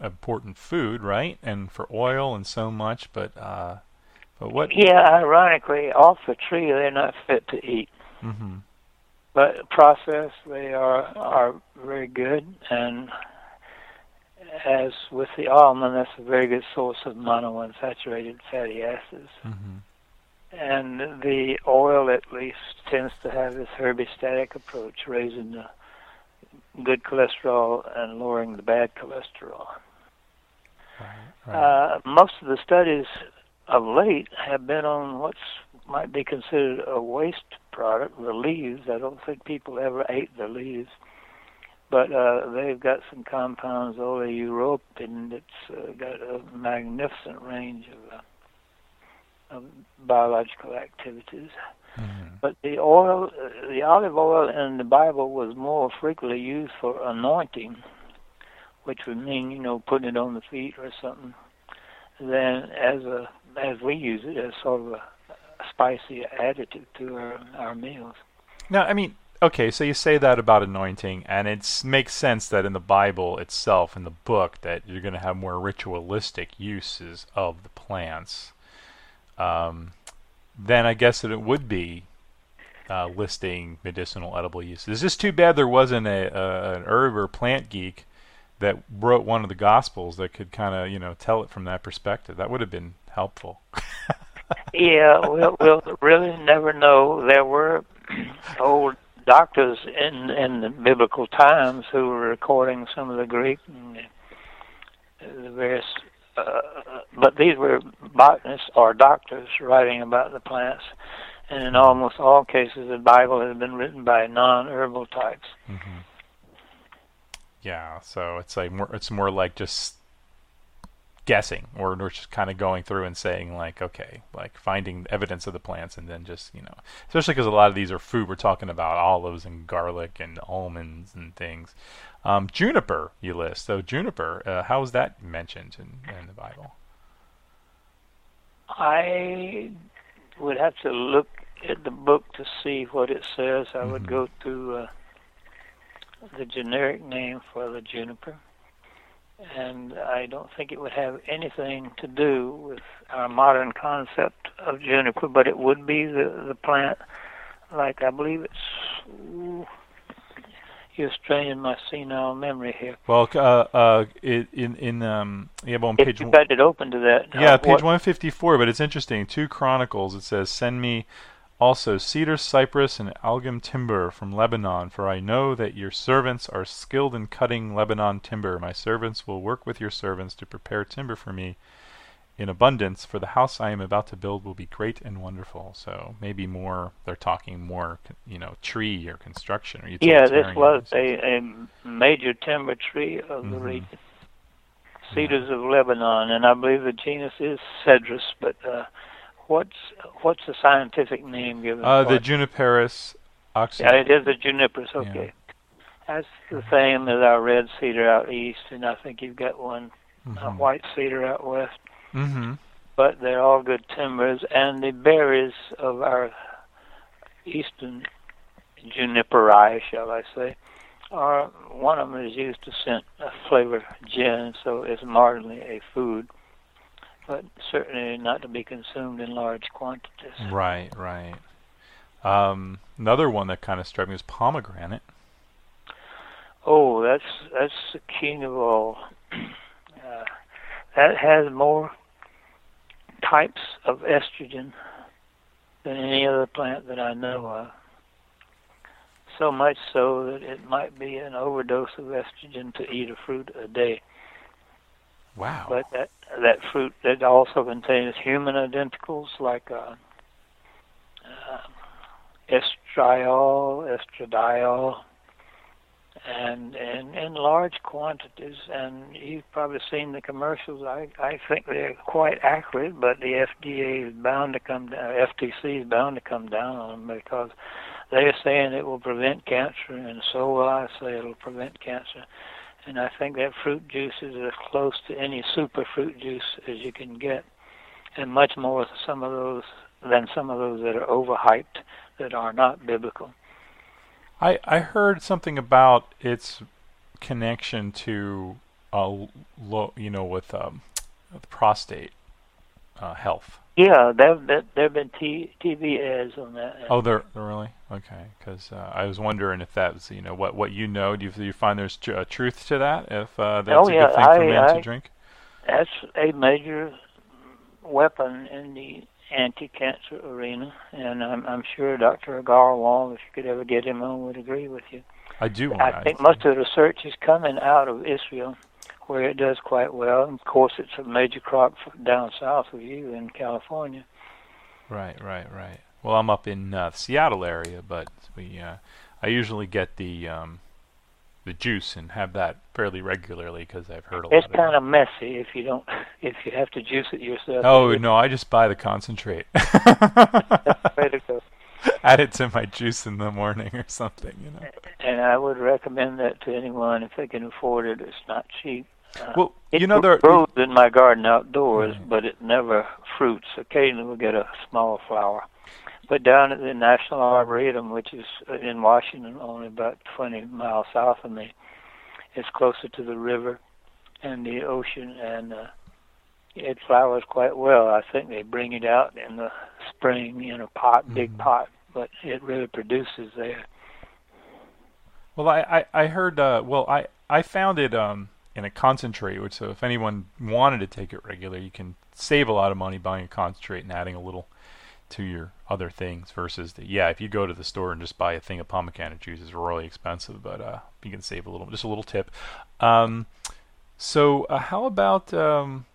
important food, right? And for oil and so much, but uh, but what? Yeah, ironically, off the tree they're not fit to eat. Mm-hmm. But processed, they are are very good, and as with the almond, that's a very good source of monounsaturated fatty acids. Mm-hmm. And the oil, at least, tends to have this homeostatic approach, raising the good cholesterol and lowering the bad cholesterol. Right, right. Uh, most of the studies of late have been on what might be considered a waste product, the leaves. I don't think people ever ate the leaves, but uh, they've got some compounds, oleuropein, that's uh, got a magnificent range of, uh, of biological activities. Mm-hmm. But the oil, the olive oil in the Bible was more frequently used for anointing, which would mean you know putting it on the feet or something, than as a as we use it as sort of a, spicy additive to our our meals. Now, I mean, okay, so you say that about anointing, and it makes sense that in the Bible itself, in the book, that you're going to have more ritualistic uses of the plants. Um, then I guess that it would be uh, listing medicinal edible uses. It's just too bad there wasn't a, a an herb or plant geek that wrote one of the gospels that could kind of you know tell it from that perspective. That would have been helpful. *laughs* yeah, we'll, we'll really never know. There were old doctors in in the biblical times who were recording some of the Greek and the various uh, but these were botanists or doctors writing about the plants, and in almost all cases, the Bible has been written by non-herbal types. Mm-hmm. Yeah, so it's like more, it's more like just guessing, or we're just kind of going through and saying like, okay, like finding evidence of the plants, and then just you know, especially because a lot of these are food. We're talking about olives and garlic and almonds and things. Um, juniper, you list. So juniper, uh, how is that mentioned in, in the Bible? I would have to look at the book to see what it says. I mm-hmm. would go to uh, the generic name for the juniper, and I don't think it would have anything to do with our modern concept of juniper, but it would be the the plant, like I believe it's. Ooh, you're straining my senile memory here. Well, uh, uh, in in um, yeah, well, on If page you've got it open to that. yeah, uh, page one fifty four. But it's interesting. Two Chronicles. It says, "Send me also cedar, cypress, and algum timber from Lebanon, for I know that your servants are skilled in cutting Lebanon timber. My servants will work with your servants to prepare timber for me." In abundance, for the house I am about to build will be great and wonderful. So maybe more. They're talking more, you know, tree or construction or Yeah, this was a, a major timber tree of the Mhm. region. Cedars of Lebanon, and I believe the genus is Cedrus. But uh, what's what's the scientific name given? Uh, the? Juniperus oxy. yeah, it is a juniperus. Okay, that's the same as our red cedar out east, and I think you've got one a Mhm. white cedar out west. Mm-hmm. But they're all good timbers, and the berries of our eastern juniperi, shall I say, are one of them is used to scent a flavor gin, so it's marginally a food, but certainly not to be consumed in large quantities. Right, right. Um, another one that kind of struck me was pomegranate. Oh, that's that's the king of all. *clears throat* Uh, that has more types of estrogen than any other plant that I know of. So much so that it might be an overdose of estrogen to eat a fruit a day. Wow. But that that fruit that also contains human identicals like uh, uh, estriol, estradiol, and and in large quantities. And you've probably seen the commercials. I I think they're quite accurate, but the FDA is bound to come down. FTC is bound to come down on them because they're saying it will prevent cancer, and so will I say it'll prevent cancer. And I think that fruit juice is as close to any super fruit juice as you can get, and much more some of those than some of those that are overhyped that are not biblical. I I heard something about its connection to uh low, you know, with um, prostate uh, health. Yeah, there there have been t- TV ads on that. Oh, there really okay. Because uh, I was wondering if that's you know what what you know. Do you, do you find there's tr- uh, truth to that? If uh, that's Oh, a yeah, good thing for I- men I- to drink. That's a major weapon in the anti-cancer arena, and I'm I'm sure Dr. Agar if you could ever get him on, would agree with you. I do. I think most of the research is coming out of Israel, where it does quite well. And of course, it's a major crop down south of you in California. Right, right, right. Well, I'm up in uh, Seattle area, but we uh, I usually get the um, the juice and have that fairly regularly because I've heard a lot It's of kind it. of messy if you don't *laughs* if you have to juice it yourself. Oh no, I just buy the concentrate. the way to go. *laughs* Add it to my juice in the morning or something, you know. And I would recommend that to anyone if they can afford it. It's not cheap. Uh, Well, you know there. grows in my garden outdoors, but it never fruits. Occasionally we'll get a small flower. But down at the National Arboretum, which is uh, in Washington, only about 20 miles south of me, it's closer to the river and the ocean, and uh, it flowers quite well. I think they bring it out in the spring in a pot, big Mhm. pot, but it really produces there. Well, I I, I heard. Uh, well, I I found it um in a concentrate, which so if anyone wanted to take it regular, you can save a lot of money buying a concentrate and adding a little to your other things versus the yeah if you go to the store and just buy a thing of pomegranate juice it's really expensive but uh you can save a little just a little tip. Um so uh, how about um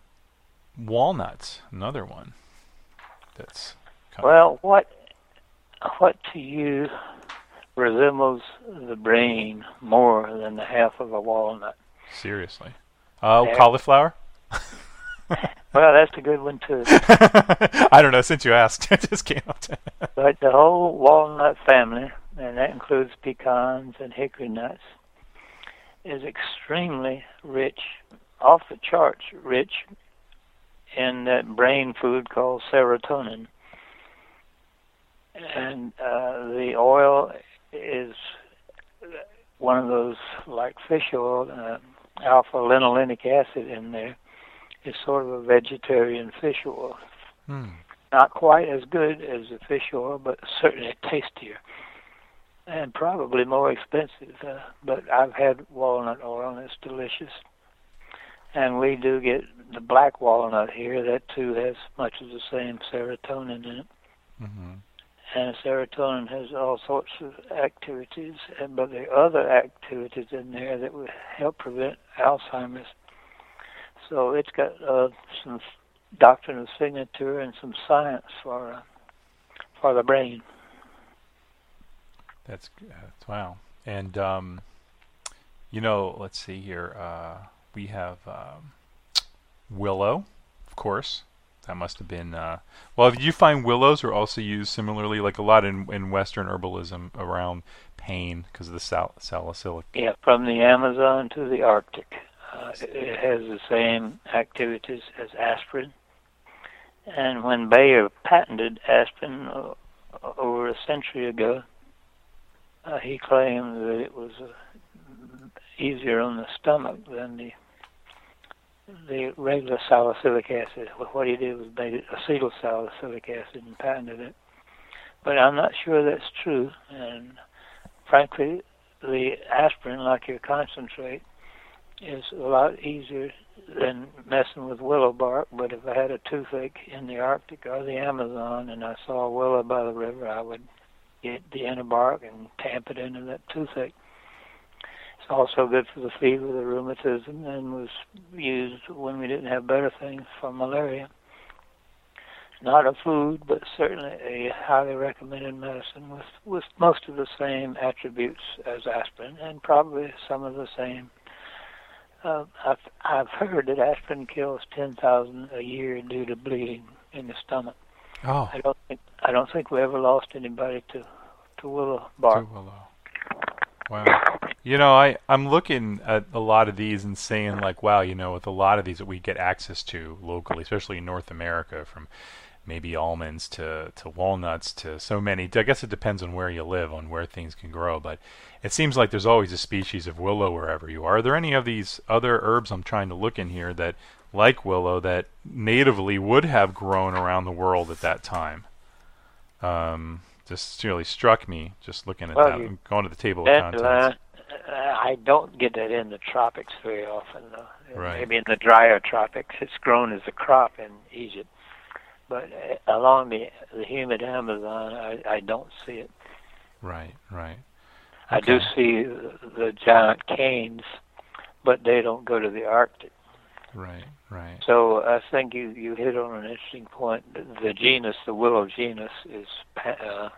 walnuts? Another one that's kind of- Well, what what to you resembles the brain more than the half of a walnut? seriously. Uh cauliflower *laughs* *laughs* Well, that's a good one too. *laughs* I don't know since you asked *laughs* it just came up But the whole walnut family, and that includes pecans and hickory nuts, is extremely rich, off the charts rich, in that brain food called serotonin. And uh, the oil is one of those, like fish oil, uh, alpha linolenic acid in there. It's sort of a vegetarian fish oil. Hmm. Not quite as good as the fish oil, but certainly tastier and probably more expensive. Uh, but I've had walnut oil and it's delicious. And we do get the black walnut here. That too has much of the same serotonin in it. Mm-hmm. And serotonin has all sorts of activities, and but there are other activities in there that would help prevent Alzheimer's. So it's got uh, some doctrine of signature and some science for uh, for the brain. That's, that's wow. And um, you know, let's see here. Uh, we have um, willow, of course. That must have been. Uh, well, did you find willows are also used similarly, like a lot in, in Western herbalism around pain because of the sal- salicylic? Yeah, from the Amazon to the Arctic. Uh, it has the same activities as aspirin. And when Bayer patented aspirin uh, over a century ago, uh, he claimed that it was uh, easier on the stomach than the the regular salicylic acid. What he did was made it acetyl salicylic acid and patented it. But I'm not sure that's true. And frankly, the aspirin, like your concentrate, is a lot easier than messing with willow bark. But if I had a toothache in the Arctic or the Amazon and I saw willow by the river, I would get the inner bark and tamp it into that toothache It's also good for the fever, the rheumatism, and was used when we didn't have better things for malaria. Not a food, but certainly a highly recommended medicine with, with most of the same attributes as aspirin, and probably some of the same. Uh, I've, I've heard that aspirin kills 10,000 a year due to bleeding in the stomach. Oh. I don't think I don't think we ever lost anybody to to willow bark. To willow. Wow. You know, I I'm looking at a lot of these and saying like, wow, you know, with a lot of these that we get access to locally, especially in North America, from maybe almonds to to walnuts to so many. I guess it depends on where you live, on where things can grow, but it seems like there's always a species of willow wherever you are. Are there any of these other herbs I'm trying to look in here that like willow that natively would have grown around the world at that time? Um, just really struck me just looking at well, that. I'm going to the table of contents. Uh, I don't get that in the tropics very often, though. Right. Maybe in the drier tropics, it's grown as a crop in Egypt, but uh, along the the humid Amazon, I, I don't see it. Right, right. Okay. I do see the giant canes, but they don't go to the Arctic. Right, right. So I think you you hit on an interesting point. The, the genus, the willow genus, is uh,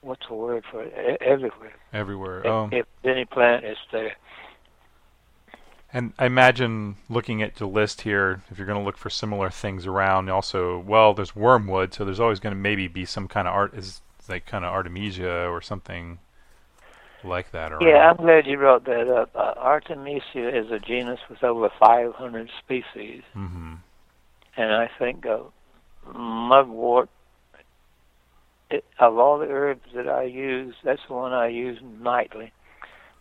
what's the word for it? Everywhere. Everywhere. If, oh. if any plant is there. And I imagine looking at the list here, if you're going to look for similar things around, also, well, there's wormwood, so there's always going to maybe be some kind of art, is like kind of artemisia or something like that around. Yeah, I'm glad you brought that up. Uh, Artemisia is a genus with over 500 species. Mm-hmm. And I think uh, mugwort, it, of all the herbs that I use, that's the one I use nightly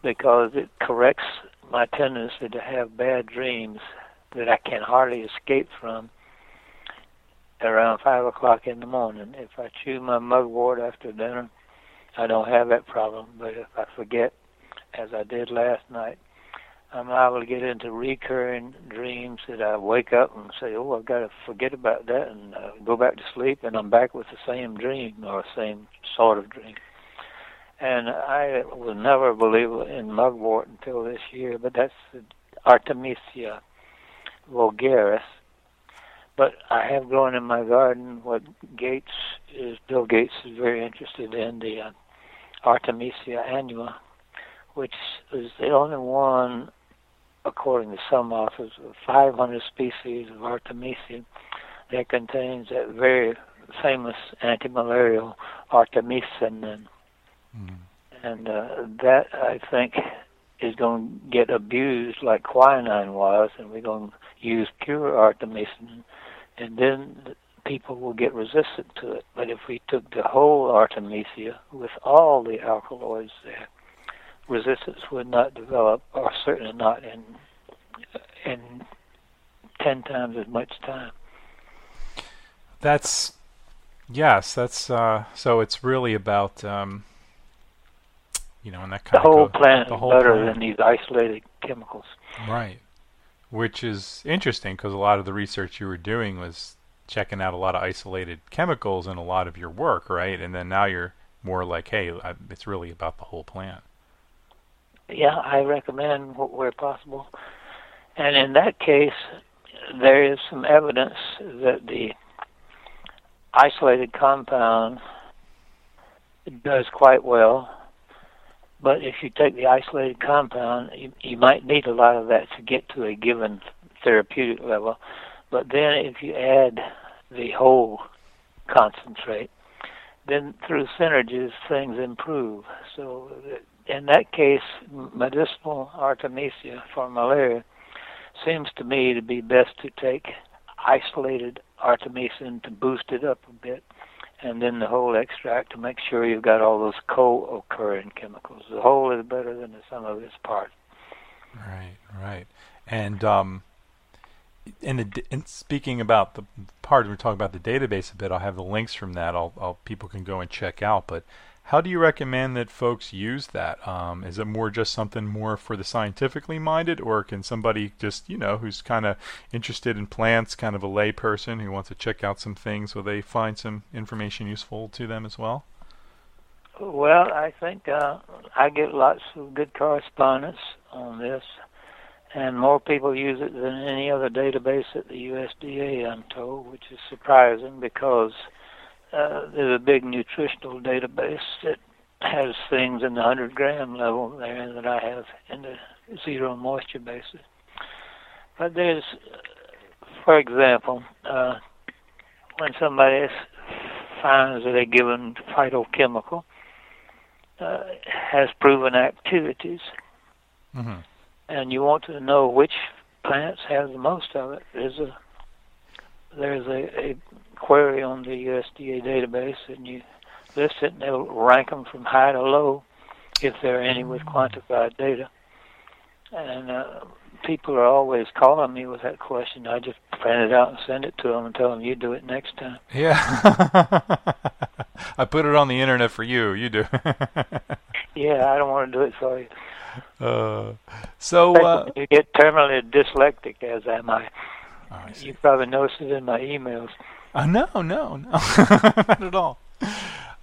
because it corrects my tendency to have bad dreams that I can hardly escape from around 5 o'clock in the morning. If I chew my mugwort after dinner, I don't have that problem. But if I forget, as I did last night, I'm liable to get into recurring dreams that I wake up and say, "Oh, I've got to forget about that," and uh, go back to sleep, and I'm back with the same dream or same sort of dream. And I was never believe in mugwort until this year, but that's Artemisia vulgaris. But I have grown in my garden what Gates is. Bill Gates is very interested in the uh, Artemisia annua, which is the only one, according to some authors, of 500 species of Artemisia that contains that very famous antimalarial artemisinin. Mm. And uh, that, I think, is going to get abused like quinine was, and we're going to use pure artemisinin, and then people will get resistant to it. But if we took the whole Artemisia with all the alkaloids there, resistance would not develop, or certainly not in ten times as much time. That's yes. That's uh, so. It's really about um, you know, and that kind the whole of plant the is whole better plant. than these isolated chemicals. right, which is interesting because a lot of the research you were doing was checking out a lot of isolated chemicals in a lot of your work, right? And then now you're more like, hey, it's really about the whole plant. Yeah, I recommend wh- where possible. And in that case, there is some evidence that the isolated compound does quite well. But if you take the isolated compound, you, you might need a lot of that to get to a given therapeutic level. But then if you add the whole concentrate, then through synergies things improve. So in that case, medicinal artemisia for malaria seems to me to be best to take isolated artemisinin to boost it up a bit, and then the whole extract to make sure you've got all those co-occurring chemicals. The whole is better than the sum of its parts. Right, right. And um, and, the, and speaking about the part we're talking about the database a bit, I'll have the links from that. I'll, I'll people can go and check out. But how do you recommend that folks use that? Um, is it more just something more for the scientifically minded, or can somebody just you know who's kind of interested in plants, kind of a lay person who wants to check out some things, will they find some information useful to them as well? Well, I think uh, I get lots of good correspondence on this, and more people use it than any other database at the USDA, I'm told, which is surprising because uh, there's a big nutritional database that has things in the 100 gram level there that I have in the zero moisture basis. But there's, for example, uh, when somebody finds that a given phytochemical uh, has proven activities, Mm-hmm. and you want to know which plants have the most of it, there's a there's a, a query on the USDA database, and you list it, and they'll rank them from high to low if there are any with quantified data. And uh, people are always calling me with that question. I just print it out and send it to them and tell them you do it next time. Yeah. *laughs* I put it on the internet for you. You do. *laughs* Yeah, I don't want to do it for you. uh, so. Uh, you get terminally dyslexic, as am I. oh, I. You probably noticed it in my emails. Uh, no, no, no, *laughs* not at all.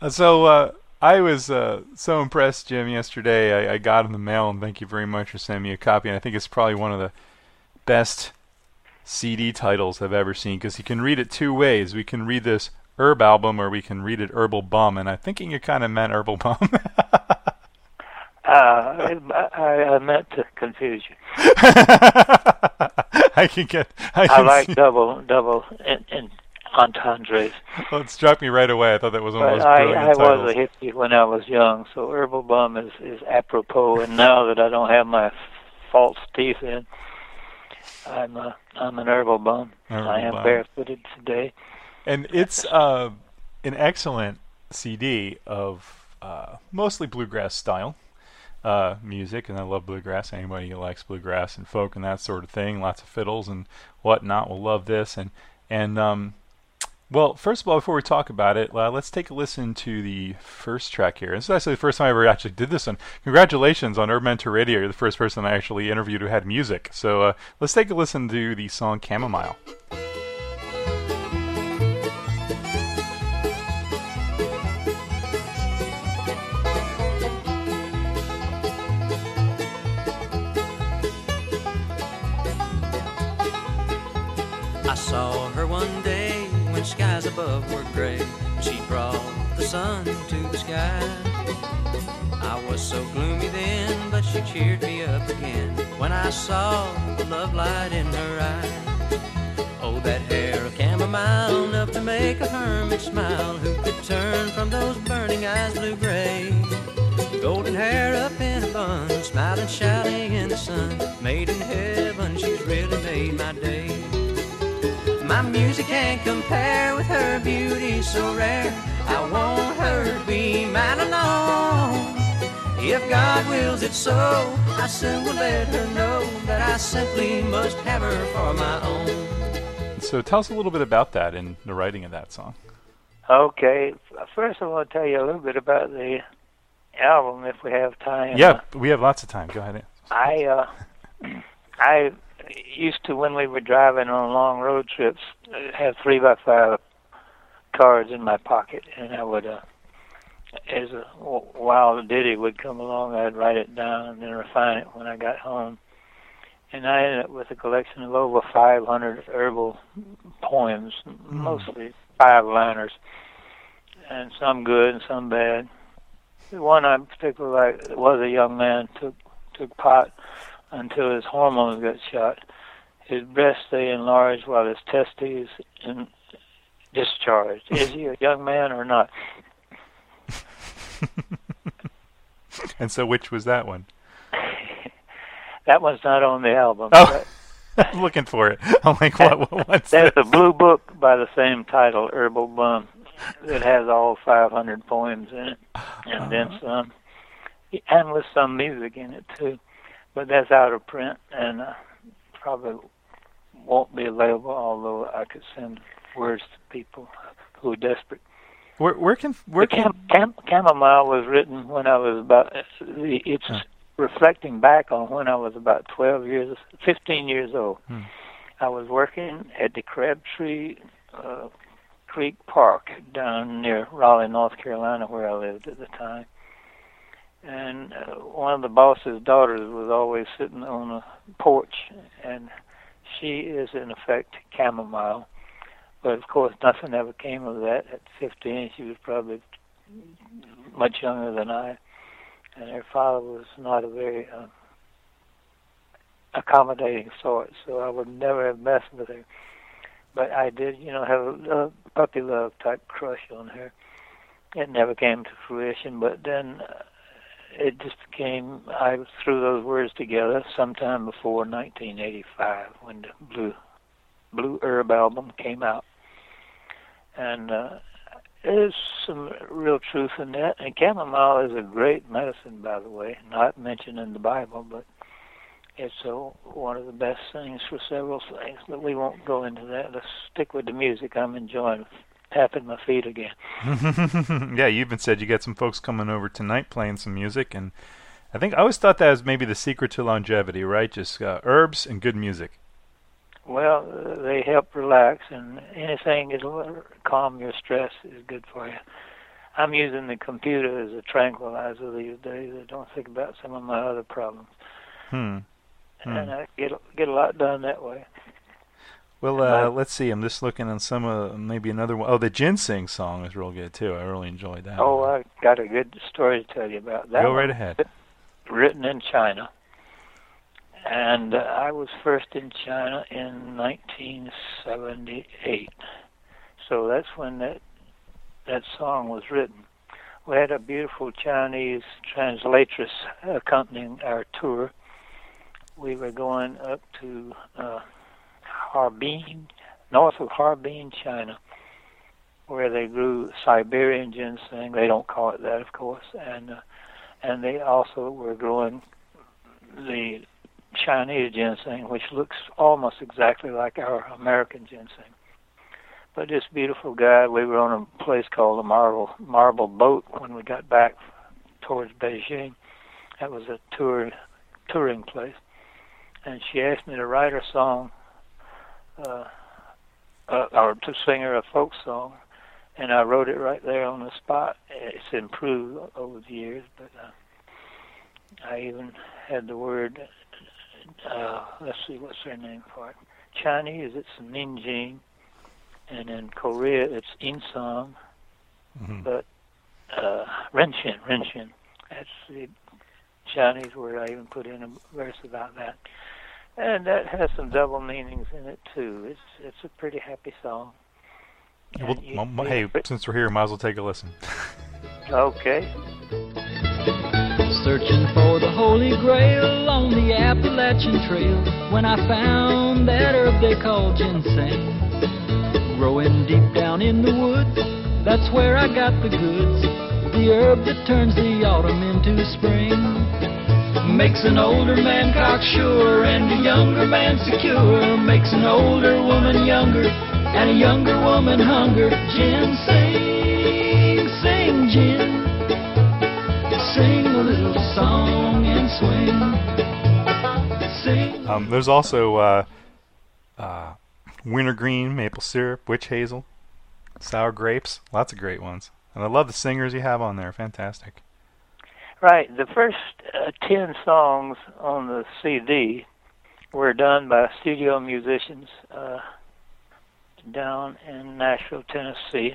Uh, so uh, I was uh, so impressed, Jim. Yesterday, I, I got in the mail, and thank you very much for sending me a copy. And I think it's probably one of the best CD titles I've ever seen because you can read it two ways. We can read this herb album, or we can read it herbal bum. And I'm thinking you kind of meant herbal bum. *laughs* Uh, I, I meant to confuse you. *laughs* I can get. I, I can like see- double, double, and, and entendres. *laughs* Well, it struck me right away. I thought that was one of those I, brilliant I titles. was a hippie when I was young, so herbal bum is, is apropos. And now that I don't have my false teeth in, I'm a, I'm an herbal bum. Herbal I am bum. barefooted today. and it's uh, an excellent CD of uh, mostly bluegrass style uh, music, and I love bluegrass. Anybody who likes bluegrass and folk and that sort of thing, lots of fiddles and whatnot, will love this. And and um, well, first of all, before we talk about it, uh, let's take a listen to the first track here. This is actually the first time I ever actually did this. one. congratulations on HerbMentor Radio. You're the first person I actually interviewed who had music. So uh, let's take a listen to the song Chamomile. Above were gray. She brought the sun to the sky. I was so gloomy then, but she cheered me up again when I saw the love light in her eye. Oh, that hair of chamomile, enough to make a hermit smile. Who could turn from those burning eyes blue gray? Golden hair up in a bun, smiling, shouting in the sun. Made in heaven, she's really made my day. My music can't compare with her beauty so rare. I want her to be mine alone. If God wills it so, I soon will let her know that I simply must have her for my own. So tell us a little bit about that in the writing of that song. Okay, first I want to tell you a little bit about the album if we have time. Yeah, we have lots of time. Go ahead. I uh, *clears throat* I used to when we were driving on long road trips uh, have three by five cards in my pocket, and I would, uh, as a wild ditty would come along, I'd write it down and then refine it when I got home. And I ended up with a collection of over 500 herbal poems, mm. mostly five liners, and some good and some bad. The one I particularly liked was a young man took took pot until his hormones got shot. His breasts stay enlarged while his testes in discharged. Is he a young man or not? *laughs* and so, which was that one? *laughs* that one's not on the album. Oh. *laughs* I'm looking for it. I'm like, what? what what's There's this? a blue book by the same title, Herbal Bum, that has all 500 poems in it, and then uh-huh. some, and with some music in it too. But that's out of print, and uh, probably won't be available. Although I could send words to people who are desperate. Where, where can where the cam, cam, chamomile was written when I was about. It's huh. reflecting back on when I was about 12 years, 15 years old. Hmm. I was working at the Crabtree uh, Creek Park down near Raleigh, North Carolina, where I lived at the time. And uh, one of the boss's daughters was always sitting on a porch, and she is in effect chamomile. But of course, nothing ever came of that. At 15, she was probably much younger than I, and her father was not a very uh, accommodating sort, so I would never have messed with her. But I did, you know, have a, puppy love type crush on her. It never came to fruition, but then uh, it just became. I threw those words together sometime before 1985 when the Blue Blue Herb album came out and uh, there's some real truth in that. And chamomile is a great medicine, by the way, not mentioned in the Bible, but it's a, one of the best things for several things. But we won't go into that. Let's stick with the music. I'm enjoying tapping my feet again. *laughs* yeah, you even said you got some folks coming over tonight playing some music, and I think I always thought that was maybe the secret to longevity, right? Just uh, herbs and good music. Well, they help relax, and anything that'll calm your stress is good for you. I'm using the computer as a tranquilizer these days. I don't think about some of my other problems, hmm. Hmm. and I get get a lot done that way. Well, uh, let's see. I'm just looking on some of uh, maybe another one. Oh, the ginseng song is real good too. I really enjoyed that. Oh, one. I got a good story to tell you about that. Go right ahead. Written in China and uh, I was first in China in 1978. So that's when that that song was written. We had a beautiful Chinese translatress accompanying our tour. We were going up to uh, Harbin, north of Harbin, China, where they grew Siberian ginseng. They don't call it that, of course, and uh, and they also were growing the Chinese ginseng, which looks almost exactly like our American ginseng. But this beautiful guy, we were on a place called the Marble Marble Boat when we got back towards Beijing. That was a tour touring place, and she asked me to write her song, uh, uh, or to sing her a folk song, and I wrote it right there on the spot. It's improved over the years, but uh, I even had the word uh, let's see, what's their name for it? Chinese, it's Ninjing, and in Korea, it's Insam. Mm-hmm. But uh, Renshin, Renshin, that's the Chinese word. I even put in a verse about that, and that has some double meanings in it too. It's it's a pretty happy song. Well, you, hey, since we're here, might as well take a listen. okay. Searching for the Holy Grail on the Appalachian Trail when I found that herb they call ginseng. Growing deep down in the woods, that's where I got the goods. The herb that turns the autumn into spring. Makes an older man cocksure and a younger man secure. Makes an older woman younger and a younger woman hunger. Jim, sing, sing, Jim. Sing a little song and swing. Um, there's also uh, uh, wintergreen, maple syrup, witch hazel, sour grapes. Lots of great ones. And I love the singers you have on there. Fantastic. Right. The first uh, 10 songs on the CD were done by studio musicians uh, down in Nashville, Tennessee.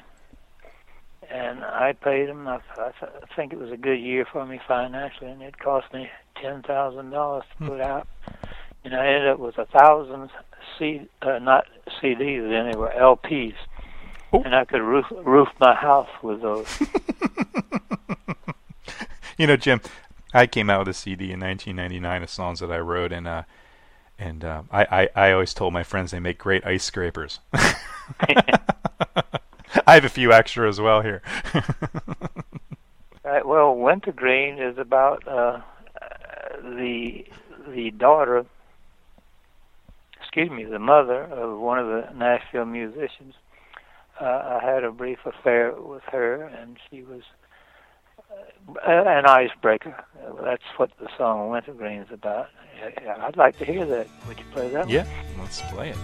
And I paid them. I, I, th- I think it was a good year for me financially, and it cost me ten thousand dollars to Hmm. put out. And I ended up with a thousand C, uh, not CDs, then they were LPs, Oh. and I could roof roof my house with those. *laughs* you know, Jim, I came out with a CD in 1999 of songs that I wrote, and uh, and uh, I, I I always told my friends they make great ice scrapers. *laughs* I have a few extra as well here. Right. *laughs* Well, Wintergreen is about uh, uh, the the daughter, excuse me, the mother of one of the Nashville musicians. Uh, I had a brief affair with her, and she was uh, an icebreaker. Uh, that's what the song Wintergreen is about. Uh, I'd like to hear that. Would you play that? one? yeah, let's play it.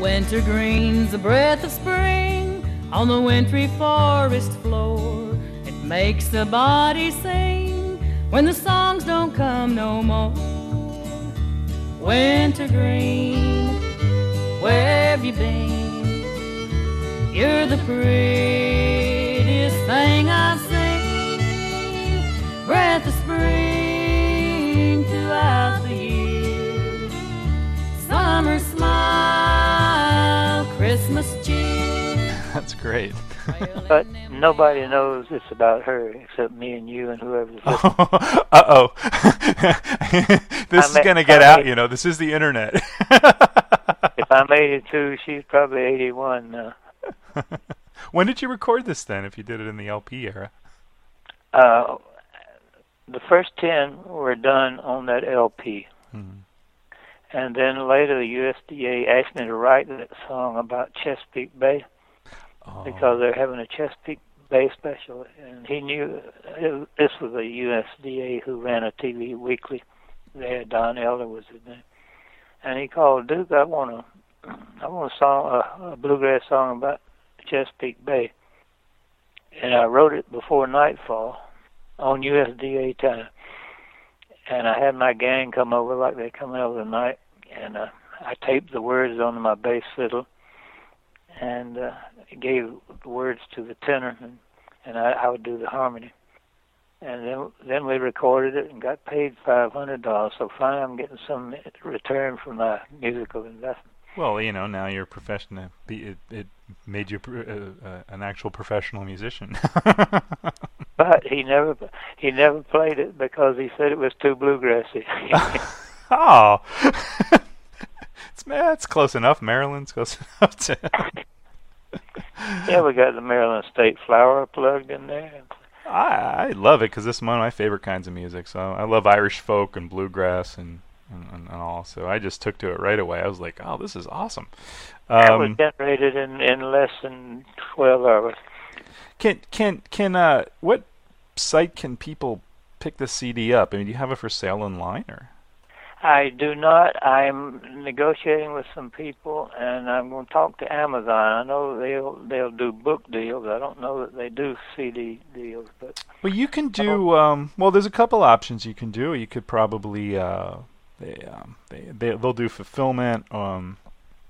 Wintergreen's a breath of spring on the wintry forest floor. It makes the body sing when the songs don't come no more. Wintergreen, where have you been? You're the prettiest thing I've seen. Breath of spring throughout the year. Summer smile, Christmas cheer. *laughs* That's great. But nobody knows it's about her except me and you and whoever's listening. *laughs* uh oh. *laughs* this I is gonna get I out. You know, this is the internet. if I'm 82, she's probably 81 now. *laughs* when did you record this then? If you did it in the LP era. Uh, the first 10 were done on that LP. Mhm. And then later the USDA asked me to write that song about Chesapeake Bay Oh. because they're having a Chesapeake Bay special. And he knew it, this was the USDA who ran a TV weekly. They had Don Elder was his name. And he called Duke, I want a, I want a song, a, a bluegrass song about Chesapeake Bay. And I wrote it before nightfall on USDA time. And I had my gang come over like they come over tonight, and uh, I taped the words onto my bass fiddle, and uh, gave words to the tenor, and, and I, I would do the harmony. And then then we recorded it and got paid five hundred dollars. So finally, I'm getting some return from my musical investment. Well, you know, now you're a professional. It, it made you uh, uh, an actual professional musician. *laughs* But he never he never played it because he said it was too bluegrassy. *laughs* oh, *laughs* it's it's close enough. Maryland's close enough to. Yeah, we got the Maryland State Flower plugged in there. I, I love it because this is one of my favorite kinds of music. So I love Irish folk and bluegrass and, and, and, all. So I just took to it right away. I was like, oh, this is awesome. That was Um, generated in in less than twelve hours. can can can uh what site can people pick the CD up? I mean, do you have it for sale online or? I do not. I'm negotiating with some people, and I'm going to talk to Amazon. I know they'll they'll do book deals. I don't know that they do CD deals, but Well, you can do. Um, well, there's a couple options you can do. You could probably uh, they, um, they they they'll do fulfillment um,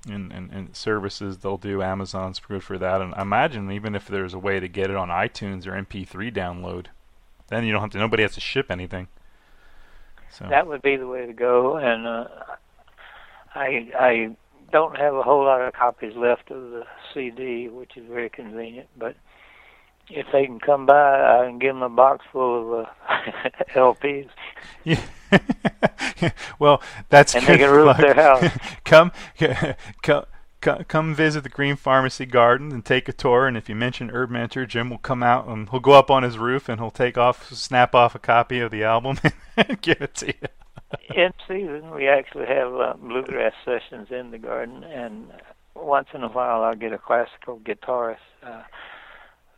and, and and services. They'll do Amazon's good for that. And I imagine even if there's a way to get it on iTunes or MP3 download, then you don't have to. Nobody has to ship anything. So that would be the way to go. And uh, I I don't have a whole lot of copies left of the CD, which is very convenient. But if they can come by, I can give them a box full of uh, *laughs* LPs. Yeah. *laughs* well, that's And good they can roof their house. *laughs* come, come, come visit the Green Pharmacy Garden and take a tour. And if you mention HerbMentor, Jim will come out and he'll go up on his roof and he'll take off, snap off a copy of the album *laughs* and give it to you. in season, we actually have uh, bluegrass sessions in the garden, and once in a while, I'll get a classical guitarist uh,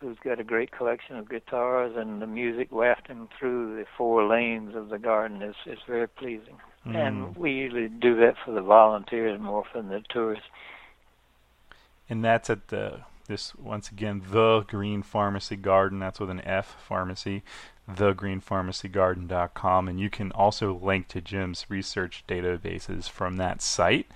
who's got a great collection of guitars, and the music wafting through the four lanes of the garden is is very pleasing. Mm. And we usually do that for the volunteers more than the tourists. And that's at the this once again the Green Pharmacy Garden. That's with an F pharmacy, thegreenpharmacygarden.com, and you can also link to Jim's research databases from that site.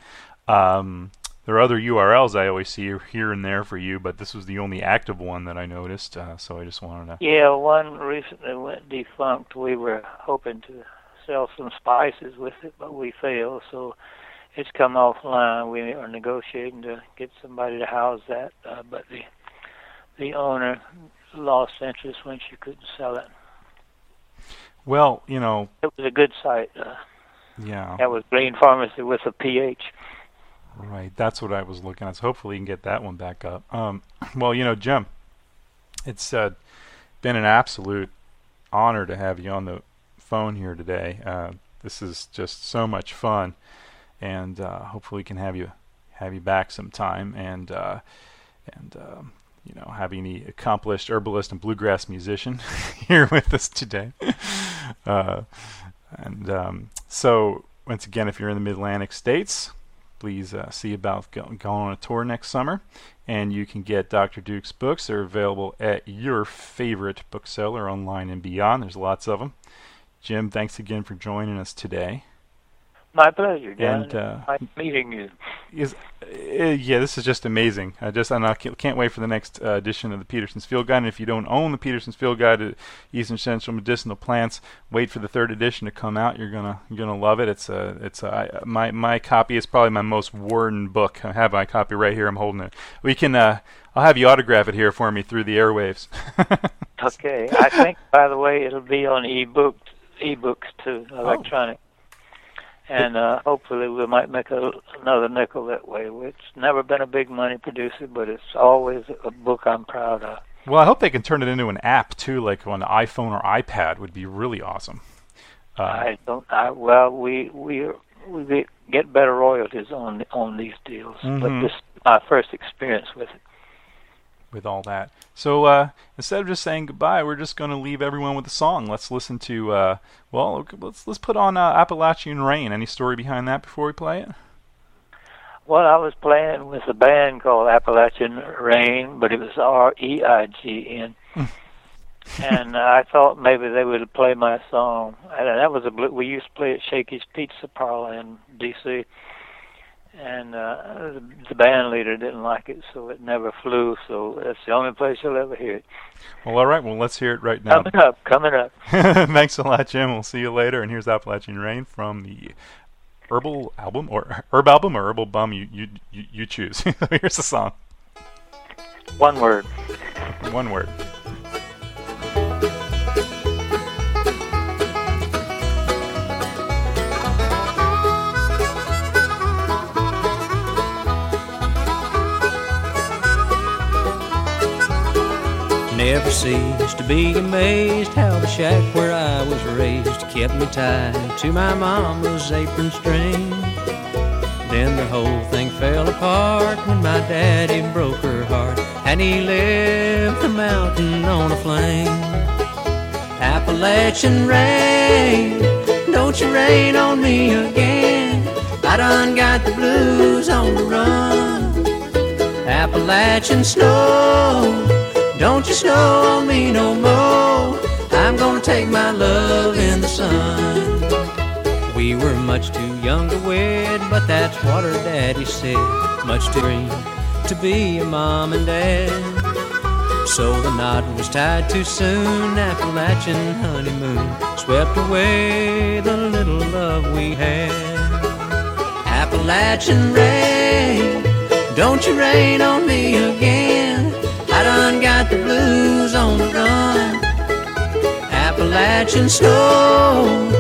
Um, there are other URLs I always see here and there for you, but this was the only active one that I noticed, uh, so I just wanted to. Yeah, one recently went defunct. We were hoping to sell some spices with it, but we failed, so it's come offline. We are negotiating to get somebody to house that, uh, but the the owner lost interest when she couldn't sell it. Well, you know, It was a good site. Uh, yeah, that was Green Pharmacy with a PH. right. That's what I was looking at. So hopefully you can get that one back up. Um, *clears throat* well, you know, Jim, it's uh, been an absolute honor to have you on the phone here today. Uh, this is just so much fun, and uh, hopefully we can have you have you back sometime and uh, and um, you know having the accomplished herbalist and bluegrass musician *laughs* here with us today. *laughs* uh, and um, so once again, if you're in the Mid-Atlantic states, please uh, see about go- going on a tour next summer. And you can get Dr. Duke's books. They're available at your favorite bookseller online and beyond. There's lots of them. Jim, thanks again for joining us today. My pleasure, John. And, uh, nice meeting you. Is uh, yeah, this is just amazing. I just and I can't can't wait for the next uh, edition of the Peterson's Field Guide. And if you don't own the Peterson's Field Guide to Eastern Central Medicinal Plants, wait for the third edition to come out. You're gonna you're gonna love it. It's a it's a, I, my my copy is probably my most worn book. I have my copy right here. I'm holding it. We can uh, I'll have you autograph it here for me through the airwaves. *laughs* Okay. I think, by the way, it'll be on ebook, ebooks too, Oh. And uh, hopefully we might make a, another nickel that way. It's never been a big money producer, but it's always a book I'm proud of. well, I hope they can turn it into an app too, like on the iPhone or iPad. Would be really awesome. Uh, I don't. I well, we we we get- better royalties on on these deals, Mhm. but this is my first experience with it. With all that. So uh, instead of just saying goodbye, we're just going to leave everyone with a song. Let's listen to uh, well, let's let's put on uh, Appalachian Rain. Any story behind that before we play it? Well, I was playing with a band called Appalachian Rain, but it was R E I G N. *laughs* and I thought maybe they would play my song. And that was a we used to play at Shakey's Pizza Parlor in D.C. And uh, the, band leader didn't like it, so it never flew. So that's the only place you'll ever hear it. Well, all right. Well, let's hear it right now. Coming up, coming up. *laughs* Thanks a lot, Jim. We'll see you later. And here's Appalachian Rain from the Herbal album or Herb album or Herbal Bum. You you you, you choose. *laughs* here's the song. One word. One word. Never ceased to be amazed how the shack where I was raised kept me tied to my mama's apron string. Then the whole thing fell apart when my daddy broke her heart and he left the mountain on a flame. Appalachian rain, don't you rain on me again. I done got the blues on the run. Appalachian snow, don't you snow on me no more. I'm gonna take my love in the sun. We were much too young to wed, but that's what her daddy said. Much too green to be a mom and dad. So the knot was tied too soon. Appalachian honeymoon swept away the little love we had. Appalachian rain, don't you rain on me again. The blues on the run. Appalachian snow,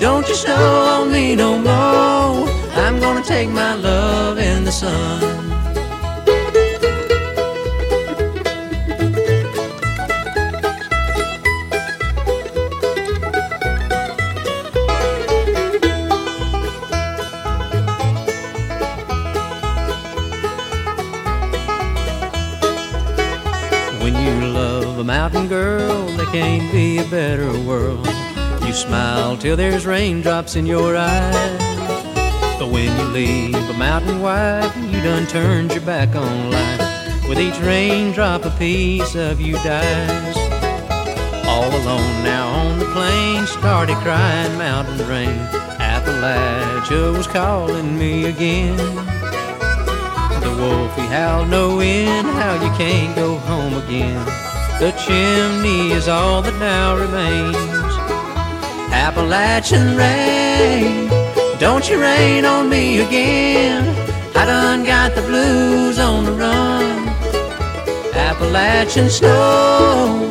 don't you snow on me no more. I'm gonna take my love in the sun. Can't be a better world. You smile till there's raindrops in your eyes. But when you leave a mountain wife, you done turned your back on life. With each raindrop, a piece of you dies. All alone now on the plain, started crying mountain rain. Appalachia was calling me again. The wolf he howled no end, how you can't go home again. Chimney is all that now remains. Appalachian rain, don't you rain on me again. I done got the blues on the run. Appalachian snow,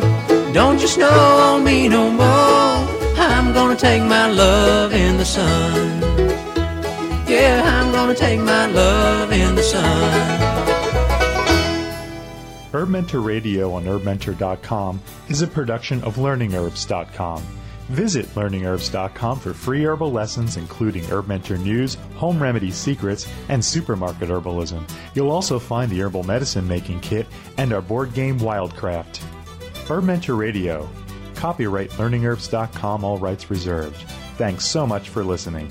don't you snow on me no more. I'm gonna take my love in the sun. Yeah, I'm gonna take my love in the sun. HerbMentor Radio on herbmentor.com is a production of learningherbs.com. Visit learningherbs.com for free herbal lessons including HerbMentor news, home remedy secrets, and supermarket herbalism. You'll also find the herbal medicine making kit and our board game Wildcraft. HerbMentor Radio. Copyright learningherbs.com all rights reserved. Thanks so much for listening.